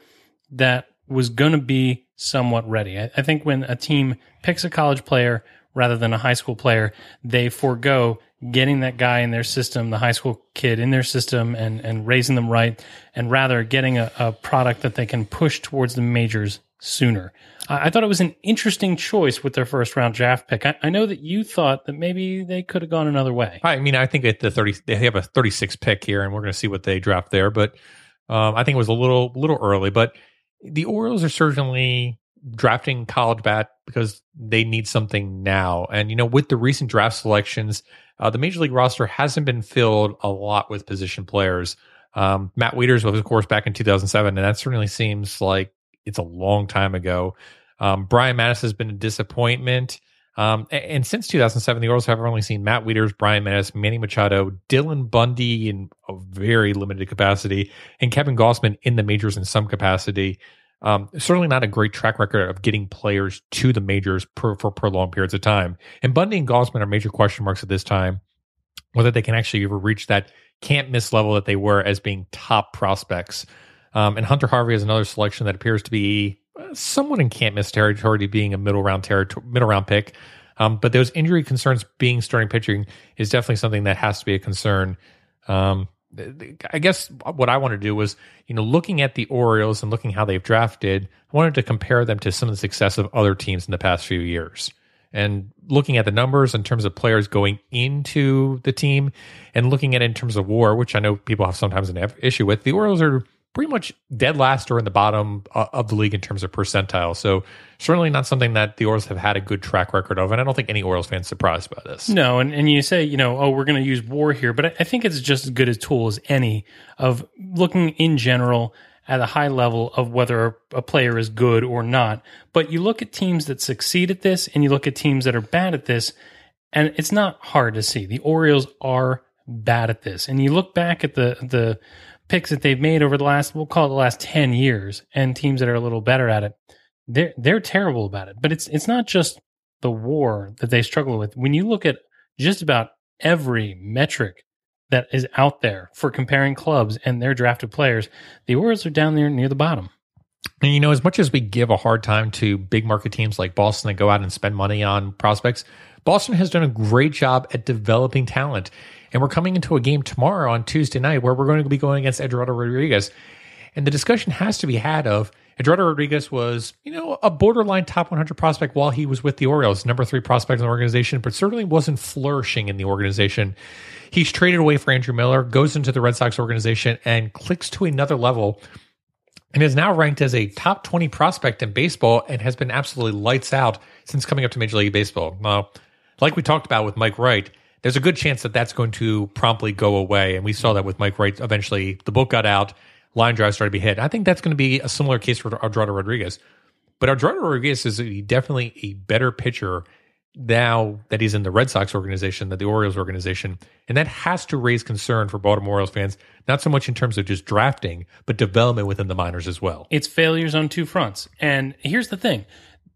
that was going to be somewhat ready. I, I think when a team picks a college player rather than a high school player, they forego getting that guy in their system, the high school kid in their system, and and raising them right, and rather getting a, a product that they can push towards the majors sooner. I, I thought it was an interesting choice with their first round draft pick. I, I know that you thought that maybe they could have gone another way. I mean, I think at the thirty, they have a thirty-six pick here, and we're going to see what they draft there. But um, I think it was a little, little early. But the Orioles are certainly drafting college bat because they need something now. And you know, with the recent draft selections, uh, the major league roster hasn't been filled a lot with position players. Um, Matt Wieters was, of course, back in 2007, and that certainly seems like it's a long time ago. Um, Brian Matusz has been a disappointment. Um, a- and, since 2007, the Orioles have only seen Matt Wieters, Brian Matusz, Manny Machado, Dylan Bundy in a very limited capacity, and Kevin Gausman in the majors in some capacity. Um, certainly not a great track record of getting players to the majors per, for prolonged periods of time. And Bundy and Gausman are major question marks at this time, whether they can actually ever reach that can't miss level that they were as being top prospects. Um, and Hunter Harvey is another selection that appears to be somewhat in can't miss territory, being a middle round territory, middle round pick. Um, but those injury concerns being starting pitching is definitely something that has to be a concern. Um, I guess what I want to do was, you know, looking at the Orioles and looking how they've drafted, I wanted to compare them to some of the success of other teams in the past few years. And looking at the numbers in terms of players going into the team and looking at it in terms of war, which I know people have sometimes an issue with, the Orioles are pretty much dead last or in the bottom uh, of the league in terms of percentile. So certainly not something that the Orioles have had a good track record of, and I don't think any Orioles fans surprised by this. No, and, and you say, you know, oh, we're going to use war here, but I, I think it's just as good a tool as any of looking in general at a high level of whether a player is good or not. But you look at teams that succeed at this and you look at teams that are bad at this, and it's not hard to see. The Orioles are bad at this. And you look back at the the picks that they've made over the last we'll call it the last 10 years and teams that are a little better at it. They're they're terrible about it. But it's it's not just the war that they struggle with. When you look at just about every metric that is out there for comparing clubs and their drafted players, the Orioles are down there near the bottom. And you know, as much as we give a hard time to big market teams like Boston that go out and spend money on prospects, Boston has done a great job at developing talent. And we're coming into a game tomorrow on Tuesday night where we're going to be going against Eduardo Rodriguez. And the discussion has to be had of Eduardo Rodriguez was, you know, a borderline top 100 prospect while he was with the Orioles, number three prospect in the organization, but certainly wasn't flourishing in the organization. He's traded away for Andrew Miller, goes into the Red Sox organization, and clicks to another level and is now ranked as a top 20 prospect in baseball and has been absolutely lights out since coming up to Major League Baseball. Now, like we talked about with Mike Wright, there's a good chance that that's going to promptly go away. And we saw that with Mike Wright. Eventually, the book got out, line drives started to be hit. I think that's going to be a similar case for Eduardo Rodriguez. But Eduardo Rodriguez is a, definitely a better pitcher now that he's in the Red Sox organization than the Orioles organization. And that has to raise concern for Baltimore Orioles fans, not so much in terms of just drafting, but development within the minors as well. It's failures on two fronts. And here's the thing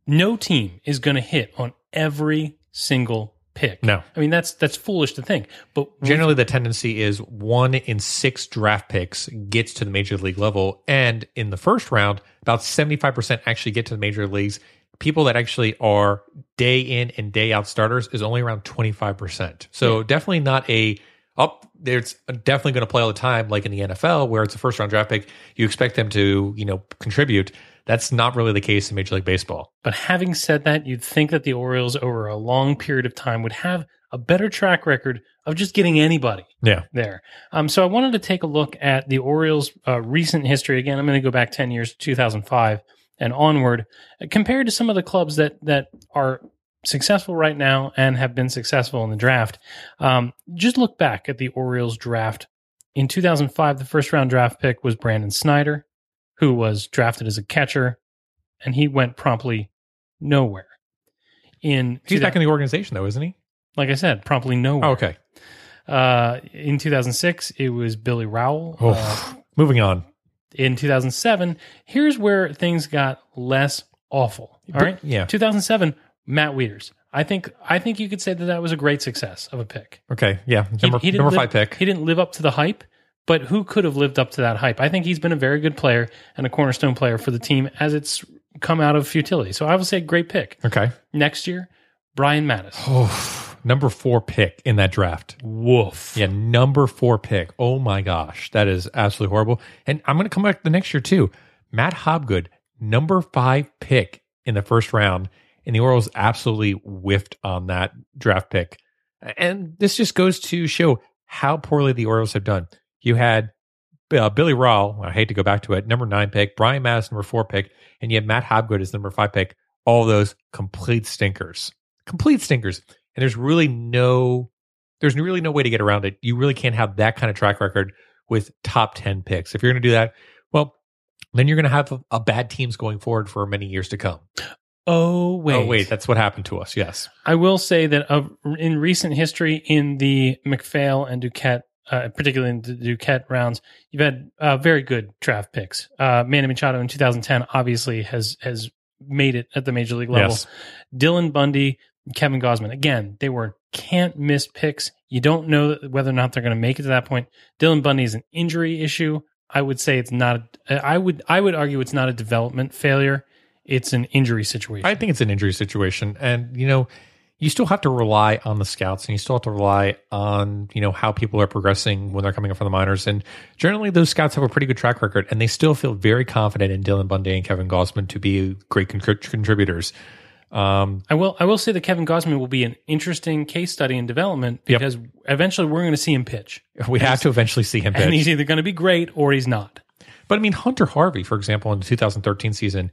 no team is going to hit on every single pick. No. I mean, that's that's foolish to think. But Generally, the tendency is one in six draft picks gets to the major league level. And in the first round, about 75% actually get to the major leagues. People that actually are day in and day out starters is only around 25%. So definitely not a up there's definitely going to play all the time like in the NFL where it's a first round draft pick you expect them to you know contribute that's not really the case in major league baseball But having said that, you'd think that the Orioles over a long period of time would have a better track record of just getting anybody yeah there. Um, so I wanted to take a look at the Orioles' uh, recent history. Again, I'm going to go back 10 years, 2005 and onward, uh, compared to some of the clubs that that are successful right now and have been successful in the draft. Um, just look back at the Orioles draft. In 2005, the first round draft pick was Brandon Snyder, who was drafted as a catcher, and he went promptly nowhere. In he's back in the organization though isn't he like I said, promptly nowhere. oh, okay Uh, in 2006, it was Billy Rowell. oh, Uh, moving on in 2007, here's where things got less awful. All right. yeah. 2007, Matt Wieters. I think I think you could say that that was a great success of a pick. okay yeah number, he didn't number live- five pick He didn't live up to the hype, but who could have lived up to that hype? I think he's been a very good player and a cornerstone player for the team as it's come out of futility. So I will say great pick. okay Next year, Brian Matusz. oh number four pick in that draft. Woof. Yeah, number four pick. Oh my gosh, that is absolutely horrible. And I'm going to come back the next year too. Matt Hobgood, number five pick in the first round, and the Orioles absolutely whiffed on that draft pick. And this just goes to show how poorly the Orioles have done. You had uh, Billy Rowell, I hate to go back to it, number nine pick, Brian Matusz, number four pick, and you had Matt Hobgood as number five pick. All those complete stinkers, complete stinkers. And there's really no, there's really no way to get around it. You really can't have that kind of track record with top 10 picks. If you're going to do that, well, then you're going to have a, a bad teams going forward for many years to come. Oh wait. Oh, wait, that's what happened to us. Yes. I will say that of, in recent history, in the MacPhail and Duquette, uh, particularly in the Duquette rounds, you've had uh, very good draft picks. Uh, Manny Machado in 2010 obviously has has made it at the major league level. Yes. Dylan Bundy, Kevin Gausman, again, they were can't miss picks. You don't know whether or not they're going to make it to that point. Dylan Bundy is an injury issue. I would say it's not. A, I would I would argue it's not a development failure. It's an injury situation. I think it's an injury situation. And, you know, you still have to rely on the scouts and you still have to rely on, you know, how people are progressing when they're coming up from the minors. And generally those scouts have a pretty good track record and they still feel very confident in Dylan Bundy and Kevin Gausman to be great con- contributors. Um, I will. I will say that Kevin Gausman will be an interesting case study in development Yep. because eventually we're going to see him pitch, we have to eventually see him pitch. and he's either going to be great or he's not. But I mean, Hunter Harvey, for example, in the 2013 season,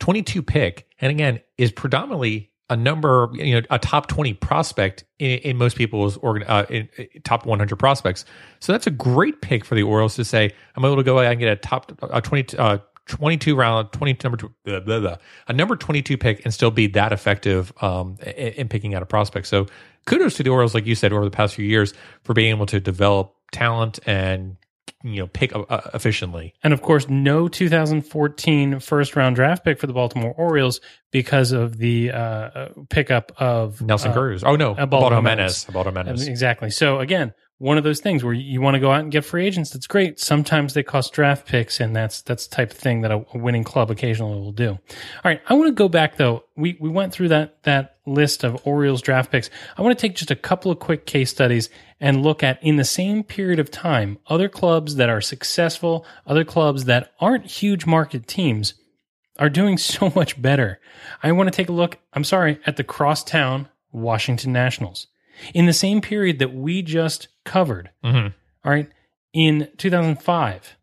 22 pick, and again, is predominantly a number, you know, a top 20 prospect in, in most people's organ, uh, in, in top 100 prospects. So that's a great pick for the Orioles to say, I'm able to go out and get a top a 20, uh, 22 round, 20 number blah, blah, blah, a number 22 pick and still be that effective um, in, in picking out a prospect. So kudos to the Orioles, like you said, over the past few years for being able to develop talent and you know pick uh, efficiently. And of course, no 2014 first round draft pick for the Baltimore Orioles because of the uh, uh, pickup of Nelson uh, Cruz. Oh no, Ubaldo Ubaldo Jimenez. Jimenez. Exactly. So again, one of those things where you want to go out and get free agents. That's great. Sometimes they cost draft picks, and that's that's the type of thing that a, winning club occasionally will do. All right, I want to go back though. We we went through that that list of Orioles draft picks. I want to take just a couple of quick case studies and look at in the same period of time other clubs that are successful, other clubs that aren't huge market teams are doing so much better. I want to take a look, I'm sorry, at the crosstown Washington Nationals. In the same period that we just covered, Mhm. all right, in 2005,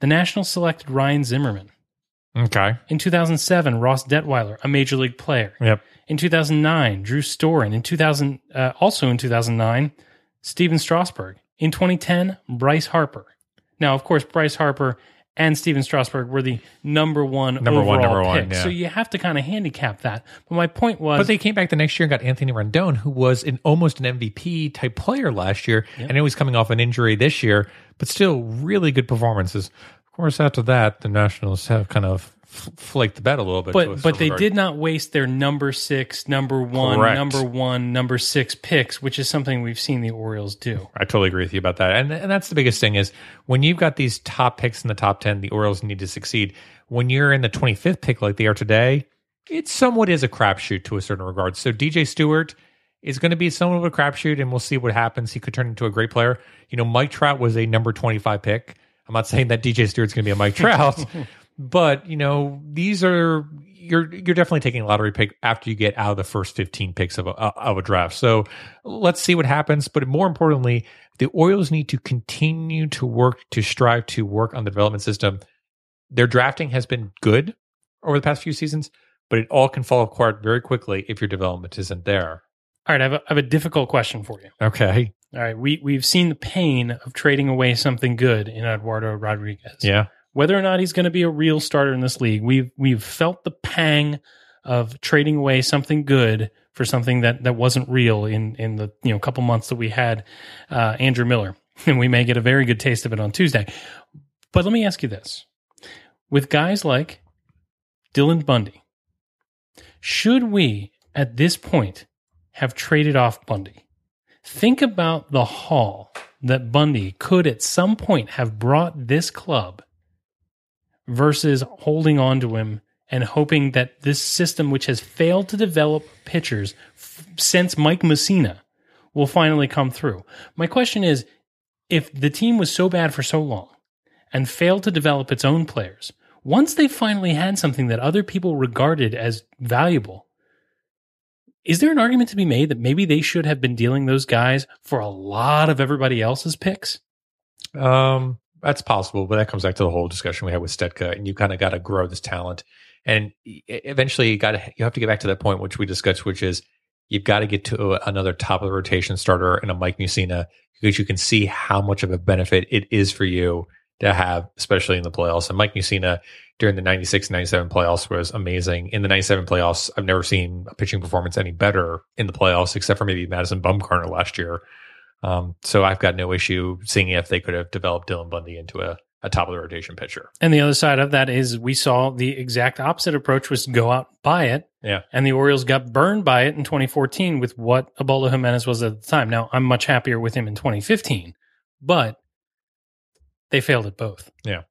the Nationals selected Ryan Zimmerman. Okay. In 2007, Ross Detwiler, a major league player. Yep. In 2009, Drew Storen. In 2000, uh, also in 2009, Stephen Strasburg. In 2010, Bryce Harper. Now, of course, Bryce Harper and Stephen Strasburg were the number one Number one, overall number one, pick. yeah. So you have to kind of handicap that. But my point was, But they came back the next year and got Anthony Rendon, who was an almost an MVP type player last year. and know he's coming off an injury this year, but still really good performances. Of course, after that, the Nationals have kind of flaked the bet a little bit. but but they regard. did not waste their number six, number one, Correct. number one, number six picks, which is something we've seen the Orioles do. I totally agree with you about that. And and that's the biggest thing is when you've got these top picks in the top 10, the Orioles need to succeed. When you're in the 25th pick like they are today, it somewhat is a crapshoot to a certain regard. So DJ Stewart is going to be somewhat of a crapshoot and we'll see what happens. He could turn into a great player. You know, Mike Trout was a number 25 pick. I'm not saying that DJ Stewart's going to be a Mike Trout, but you know, these are you're you're definitely taking a lottery pick after you get out of the first 15 picks of a uh, of a draft. So let's see what happens. But more importantly, the Orioles need to continue to work to strive to work on the development system. Their drafting has been good over the past few seasons, but it all can fall apart very quickly if your development isn't there. All right, I have a, I have a difficult question for you. Okay. All right, we we've seen the pain of trading away something good in Eduardo Rodriguez. Yeah. Whether or not he's going to be a real starter in this league, we've we've felt the pang of trading away something good for something that that wasn't real in in the you know couple months that we had uh, Andrew Miller, and we may get a very good taste of it on Tuesday. But let me ask you this: with guys like Dylan Bundy, should we at this point have traded off Bundy? Think about the haul that Bundy could at some point have brought this club versus holding on to him and hoping that this system, which has failed to develop pitchers f- since Mike Mussina, will finally come through. My question is if the team was so bad for so long and failed to develop its own players, once they finally had something that other people regarded as valuable, is there an argument to be made that maybe they should have been dealing those guys for a lot of everybody else's picks? Um, that's possible, but that comes back to the whole discussion we had with Stetka, and you kind of got to grow this talent, and eventually you got to you have to get back to that point which we discussed, which is you've got to get to another top of the rotation starter in a Mike Mussina because you can see how much of a benefit it is for you to have, especially in the playoffs. And Mike Mussina during the 96 97 playoffs was amazing. In the 97 playoffs, I've never seen a pitching performance any better in the playoffs, except for maybe Madison Bumgarner last year. Um, so I've got no issue seeing if they could have developed Dylan Bundy into a, a top of the rotation pitcher. And the other side of that is we saw the exact opposite approach was go out and buy it. Yeah. And the Orioles got burned by it in 2014 with what Ubaldo Jimenez was at the time. Now I'm much happier with him in 2015, but they failed at both. Yeah.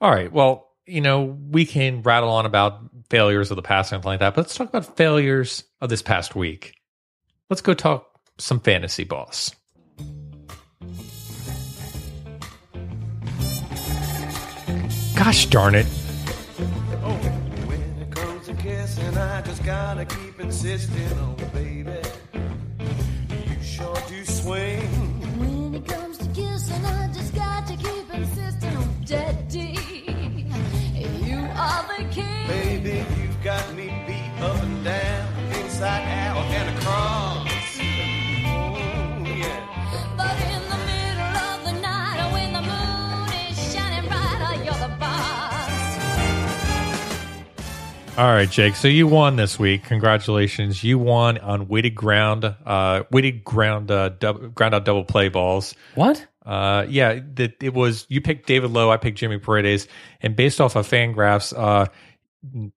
All right. Well, you know, we can rattle on about failures of the past and everything like that, but let's talk about failures of this past week. Let's go talk some fantasy boss. Are darn it. Baby, you got me beat up and down, inside out and across. All right, Jake. So you won this week. Congratulations. You won on weighted ground, uh, weighted ground, uh, dub, ground out double play balls. What? Uh, yeah, that it was. You picked David Lough. I picked Jimmy Paredes, and based off of Fangraphs, uh,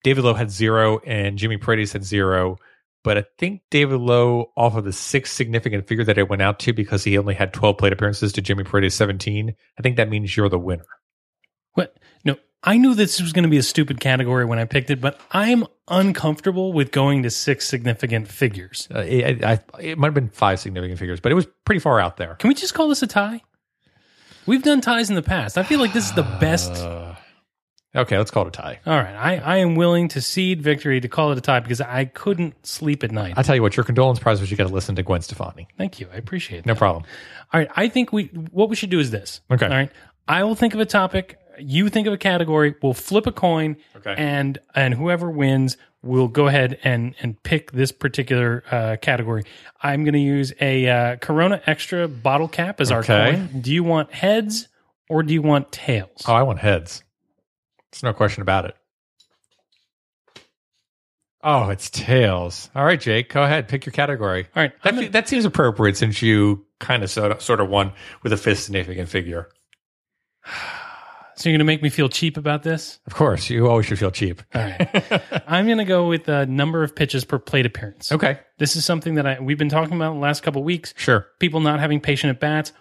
David Lough had zero and Jimmy Paredes had zero. But I think David Lough, off of the six significant figure that it went out to, because he only had twelve plate appearances to Jimmy Paredes seventeen. I think that means you're the winner. What? No, I knew this was going to be a stupid category when I picked it, but I'm uncomfortable with going to six significant figures. Uh, it, I, it might have been five significant figures, but it was pretty far out there. Can we just call this a tie? We've done ties in the past. I feel like this is the best. Uh, okay, let's call it a tie. All right. I, I am willing to cede victory to call it a tie because I couldn't sleep at night. I'll tell you what, your condolence prize was you got to listen to Gwen Stefani. Thank you. I appreciate it. No problem. All right. I think we what we should do is this. Okay. All right. I will think of a topic. You think of a category. We'll flip a coin. Okay. And and whoever wins will go ahead and and pick this particular uh, category. I'm going to use a uh, Corona Extra bottle cap as our coin. Do you want heads or do you want tails? Oh, I want heads. There's no question about it. Oh, it's tails. All right, Jake, go ahead. Pick your category. All right. That, gonna- that seems appropriate since you kind of sort of, sort of won with a fifth significant figure. so you're going to make me feel cheap about this? Of course, you always should feel cheap. All right. I'm going to go with the number of pitches per plate appearance. Okay, This is something that I, we've been talking about in the last couple of weeks. sure. People not having patient at bats,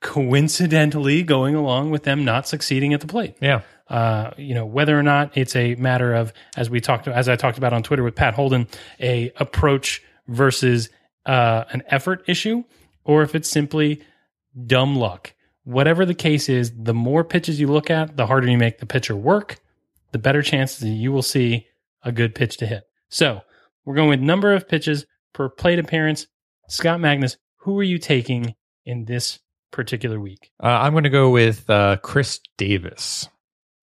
coincidentally going along with them not succeeding at the plate. Yeah. Uh, you know, whether or not it's a matter of, as we talked, as I talked about on Twitter with Pat Holden, a approach versus uh, an effort issue, or if it's simply dumb luck. Whatever the case is, the more pitches you look at, the harder you make the pitcher work, the better chances that you will see a good pitch to hit. So we're going with number of pitches per plate appearance. Scott Magnus, who are you taking in this particular week? Uh, I'm going to go with uh, Chris Davis.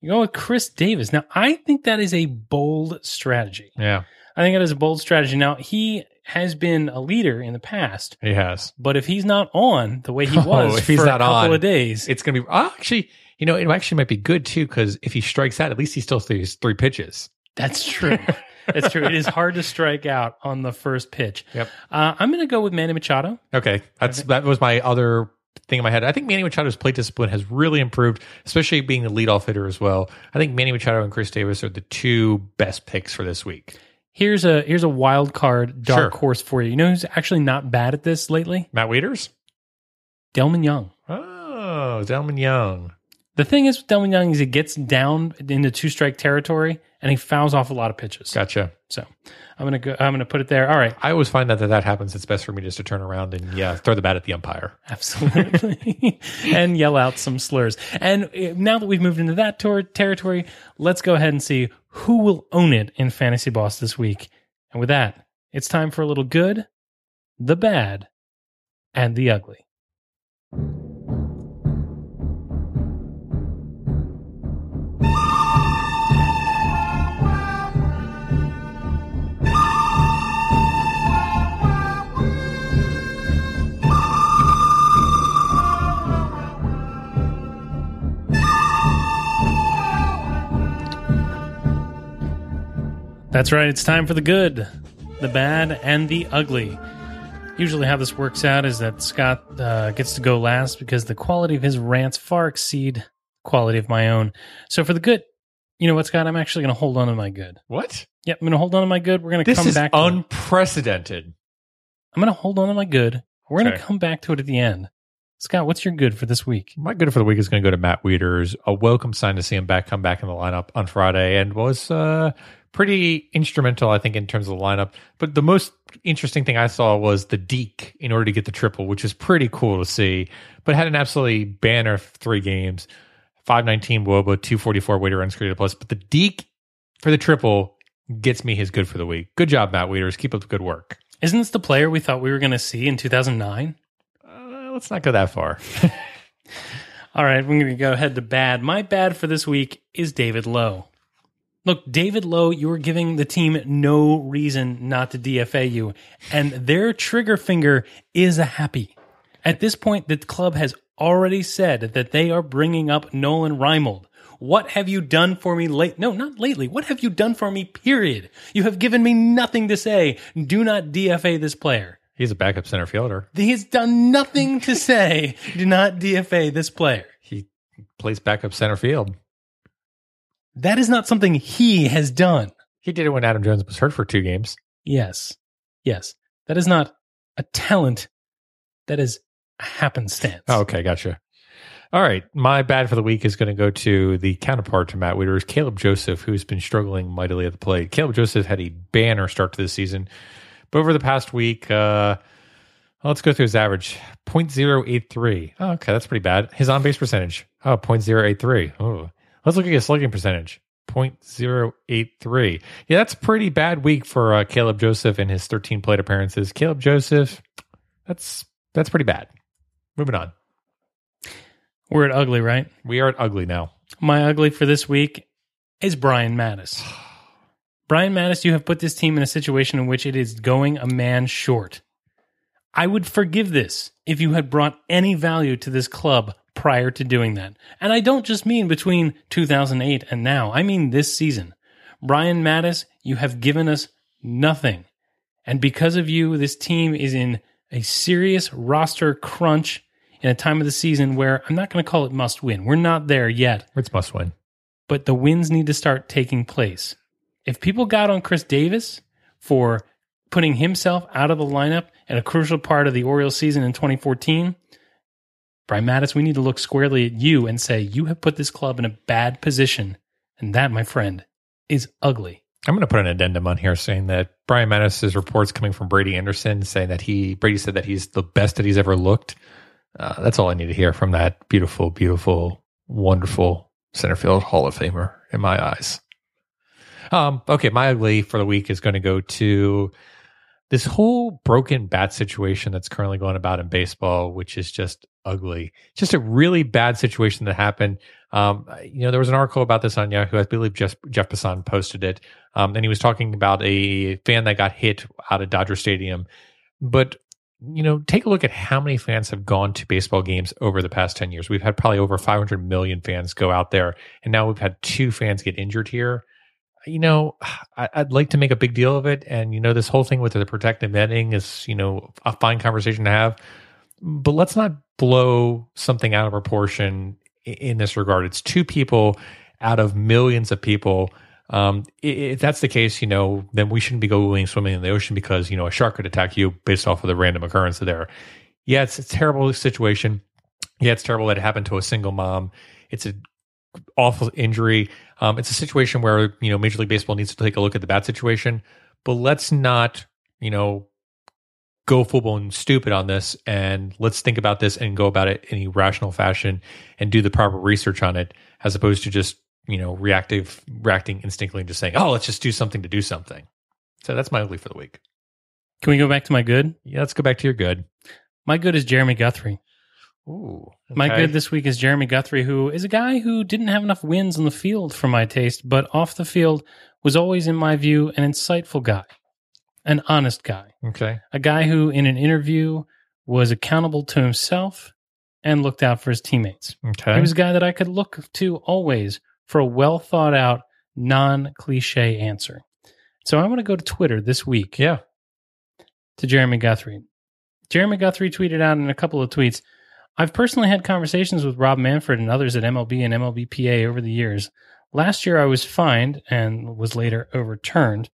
You go with Chris Davis. Now, I think that is a bold strategy. Yeah, I think that is a bold strategy. Now, he has been a leader in the past, he has. but if he's not on the way he Oh, was if he's for not a couple on, of days, It's going to be oh, actually. You know, it actually might be good too because if he strikes out, at least he still throws three pitches. that's true. that's true. It is hard to strike out on the first pitch. Yep. Uh, I'm going to go with Manny Machado. Okay, that's that was my other thing in my head. I think Manny Machado's plate discipline has really improved, especially being the leadoff hitter as well. I think Manny Machado and Chris Davis are the two best picks for this week. Here's a here's a wild card dark Sure. horse for you. You know who's actually not bad at this lately? Matt Wieters. Delmon Young. Oh, Delmon Young. The thing is with Delmon Young is he gets down into two strike territory and he fouls off a lot of pitches. Gotcha. So I'm gonna go. I'm gonna put it there. All right, I always find that that, that happens. It's best for me just to turn around and yeah, throw the bat at the umpire. absolutely, and yell out some slurs. And uh, now that we've moved into that tour territory, let's go ahead and see who will own it in Fantasy Boss this week. And with that, it's time for a little good, the bad, and the ugly. That's right. It's time for the good, the bad, and the ugly. Usually, how this works out is that Scott uh, gets to go last because the quality of his rants far exceed the quality of my own. So, for the good, you know what, Scott? I'm actually going to hold on to my good. What? Yep, I'm going to hold on to my good. We're going to This come is back. to it. unprecedented. I'm going to hold on to my good. We're going to Okay. come back to it at the end. Scott, what's your good for this week? My good for the week is going to go to Matt Wieters. A welcome sign to see him back, come back in the lineup on Friday, and was uh, pretty instrumental, I think, in terms of the lineup. But the most interesting thing I saw was the Deke in order to get the triple, which is pretty cool to see. But had an absolutely banner three games, five nineteen wOBA, two forty four weighted runs created plus. But the Deke for the triple gets me his good for the week. Good job, Matt Wieters. Keep up the good work. Isn't this the player we thought we were going to see in 2009? Uh, let's not go that far. All right, we're going to go ahead to bad. My bad for this week is David Lough. Look, David Lough, you were giving the team no reason not to DFA you, and their trigger finger is a happy. At this point, the club has already said that they are bringing up Nolan Reimold. What have you done for me late? No, not lately. What have you done for me? Period. You have given me nothing to say. Do not DFA this player. He's a backup center fielder. He has done nothing to say. Do not DFA this player. He plays backup center field. That is not something he has done. He did it when Adam Jones was hurt for two games. Yes. Yes. That is not a talent. That is a happenstance. Oh, okay, gotcha. All right, my bad for the week is going to go to the counterpart to Matt Wieters, Caleb Joseph, who's been struggling mightily at the plate. Caleb Joseph had a banner start to the season, but over the past week, uh, let's go through his average 0.083. Oh, okay, that's pretty bad. His on base percentage, oh, 0.083. Oh, let's look at his slugging percentage. 0.083. Yeah, that's a pretty bad week for uh, Caleb Joseph in his 13 plate appearances. Caleb Joseph, that's that's pretty bad. Moving on. We're at ugly, right? We are at ugly now. My ugly for this week is Brian Matusz. Brian Matusz, you have put this team in a situation in which it is going a man short. I would forgive this if you had brought any value to this club prior to doing that. And I don't just mean between 2008 and now, I mean this season. Brian Matusz, you have given us nothing. And because of you, this team is in a serious roster crunch in a time of the season where I'm not going to call it must win. We're not there yet It's must win. but the wins need to start taking place. If people got on Chris Davis for putting himself out of the lineup at a crucial part of the Orioles season in 2014, Brian Matusz, we need to look squarely at you and say, you have put this club in a bad position. And that, my friend, is ugly. I'm going to put an addendum on here saying that Brian Matusz's reports coming from Brady Anderson saying that he Brady said that he's the best that he's ever looked. Uh, that's all I need to hear from that beautiful, beautiful, wonderful center field Hall of Famer in my eyes. Um, okay, my ugly for the week is going to go to this whole broken bat situation that's currently going about in baseball, which is just ugly. Just a really bad situation that happened. Um, you know, there was an article about this on Yahoo. I believe Jeff, Jeff Passan posted it. Um, and he was talking about a fan that got hit out of Dodger Stadium. But, you know, take a look at how many fans have gone to baseball games over the past 10 years. We've had probably over 500 million fans go out there. And now we've had two fans get injured here. You know, I, I'd like to make a big deal of it. And, you know, this whole thing with the protective netting is, you know, a fine conversation to have. But let's not blow something out of proportion in this regard. It's two people out of millions of people. Um, if that's the case, you know, then we shouldn't be going swimming in the ocean because you know a shark could attack you based off of the random occurrence there. Yeah, it's a terrible situation. Yeah, it's terrible that it happened to a single mom. It's a awful injury. Um, it's a situation where you know Major League Baseball needs to take a look at the bat situation, but let's not you know go full blown stupid on this, and let's think about this and go about it in a rational fashion and do the proper research on it, as opposed to just you know reactive reacting instinctively and just saying, oh, let's just do something to do something. So that's my ugly for the week. Can we go back to my good? Yeah, let's go back to your good. My good is Jeremy Guthrie. Ooh, My good this week is Jeremy Guthrie, who is a guy who didn't have enough wins on the field for my taste, but off the field was always, in my view, an insightful guy, an honest guy, Okay. a guy who, in an interview, was accountable to himself and looked out for his teammates. Okay. He was a guy that I could look to always for a well thought out, non cliche answer. So I'm going to go to Twitter this week yeah. to Jeremy Guthrie. Jeremy Guthrie tweeted out in a couple of tweets I've personally had conversations with Rob Manfred and others at MLB and MLBPA over the years. Last year, I was fined and was later overturned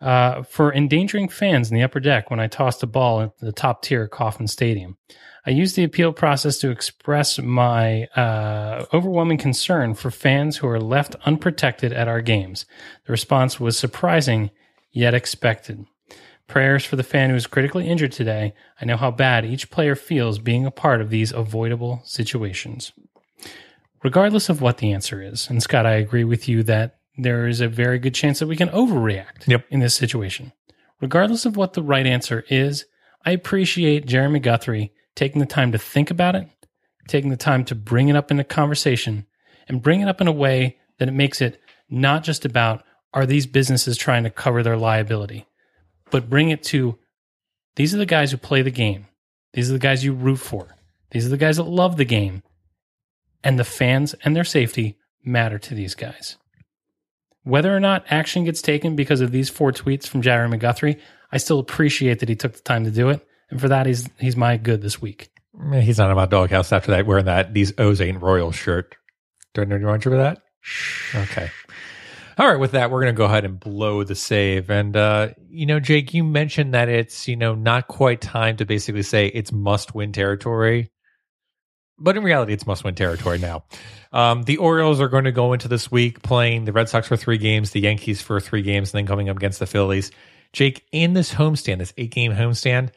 uh, for endangering fans in the upper deck when I tossed a ball at the top tier Kauffman Stadium. I used the appeal process to express my uh, overwhelming concern for fans who are left unprotected at our games. The response was surprising yet expected. Prayers for the fan who is critically injured today. I know how bad each player feels being a part of these avoidable situations. Regardless of what the answer is, and Scott, I agree with you that there is a very good chance that we can overreact Yep. in this situation. Regardless of what the right answer is, I appreciate Jeremy Guthrie taking the time to think about it, taking the time to bring it up in a conversation, and bring it up in a way that it makes it not just about are these businesses trying to cover their liability, but bring it to these are the guys who play the game. These are the guys you root for. These are the guys that love the game. And the fans and their safety matter to these guys. Whether or not action gets taken because of these four tweets from Jeremy Guthrie, I still appreciate that he took the time to do it. And for that, he's he's my good this week. He's not about doghouse after that, wearing that these O's ain't royal shirt. Do I know you want for that? Okay. All right, with that, we're going to go ahead and blow the save. And, uh, you know, Jake, you mentioned that it's, you know, not quite time to basically say it's must win territory. But in reality, it's must win territory now. Um, the Orioles are going to go into this week playing the Red Sox for three games, the Yankees for three games, and then coming up against the Phillies. Jake, in this homestand, this eight game homestand,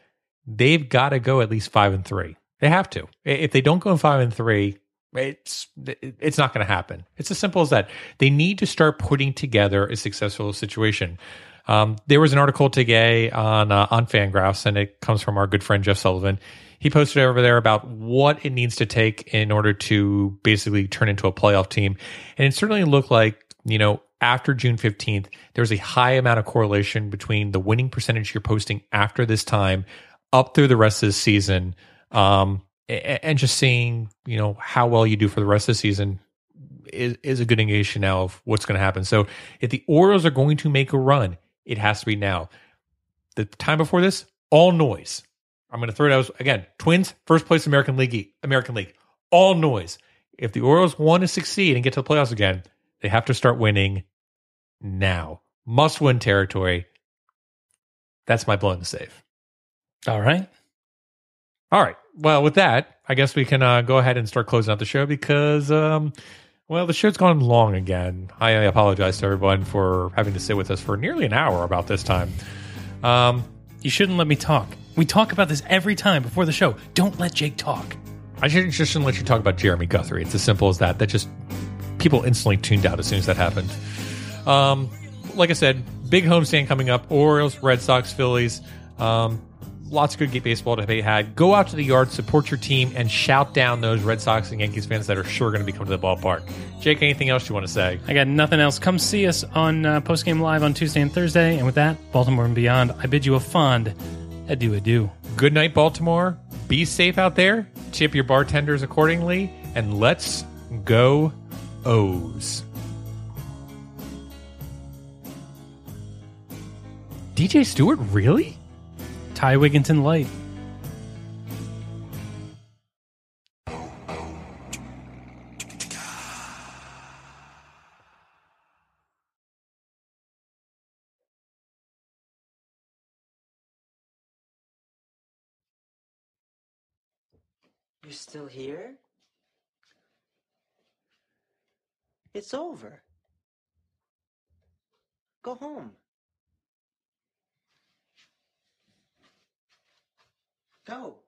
they've got to go at least five and three. They have to. If they don't go five and three, it's it's not going to happen. It's as simple as that. They need to start putting together a successful situation. Um, there was an article today on uh, on Fangraphs, and it comes from our good friend Jeff Sullivan. He posted over there about what it needs to take in order to basically turn into a playoff team, and it certainly looked like you know after June fifteenth, there's a high amount of correlation between the winning percentage you're posting after this time up through the rest of the season. Um, and just seeing you know how well you do for the rest of the season is, is a good indication now of what's going to happen. So if the Orioles are going to make a run, it has to be now. The time before this, all noise. I'm going to throw it out again. Twins, first place American League, American League, all noise. If the Orioles want to succeed and get to the playoffs again, they have to start winning now. Must win territory. That's my the save. All right. All right. Well, with that, I guess we can uh, go ahead and start closing out the show because, um, well, the show's gone long again. I apologize to everyone for having to sit with us for nearly an hour about this time. Um, You shouldn't let me talk. We talk about this every time before the show. Don't let Jake talk. I shouldn't just shouldn't let you talk about Jeremy Guthrie. It's as simple as that. That just people instantly tuned out as soon as that happened. Um, like I said, big homestand coming up. Orioles, Red Sox, Phillies. Um, lots of good geek baseball to be had. Go out to the yard, support your team, and shout down those Red Sox and Yankees fans that are sure going to be coming to the ballpark. Jake, anything else you want to say? I got nothing else. Come see us on uh, Postgame Live on Tuesday and Thursday. And with that, Baltimore and beyond, I bid you a fond adieu adieu. Good night, Baltimore. Be safe out there. Tip your bartenders accordingly, and let's go O's. DJ Stewart, really? Ty Wigginton Light. You're still here? It's over. Go home. Go.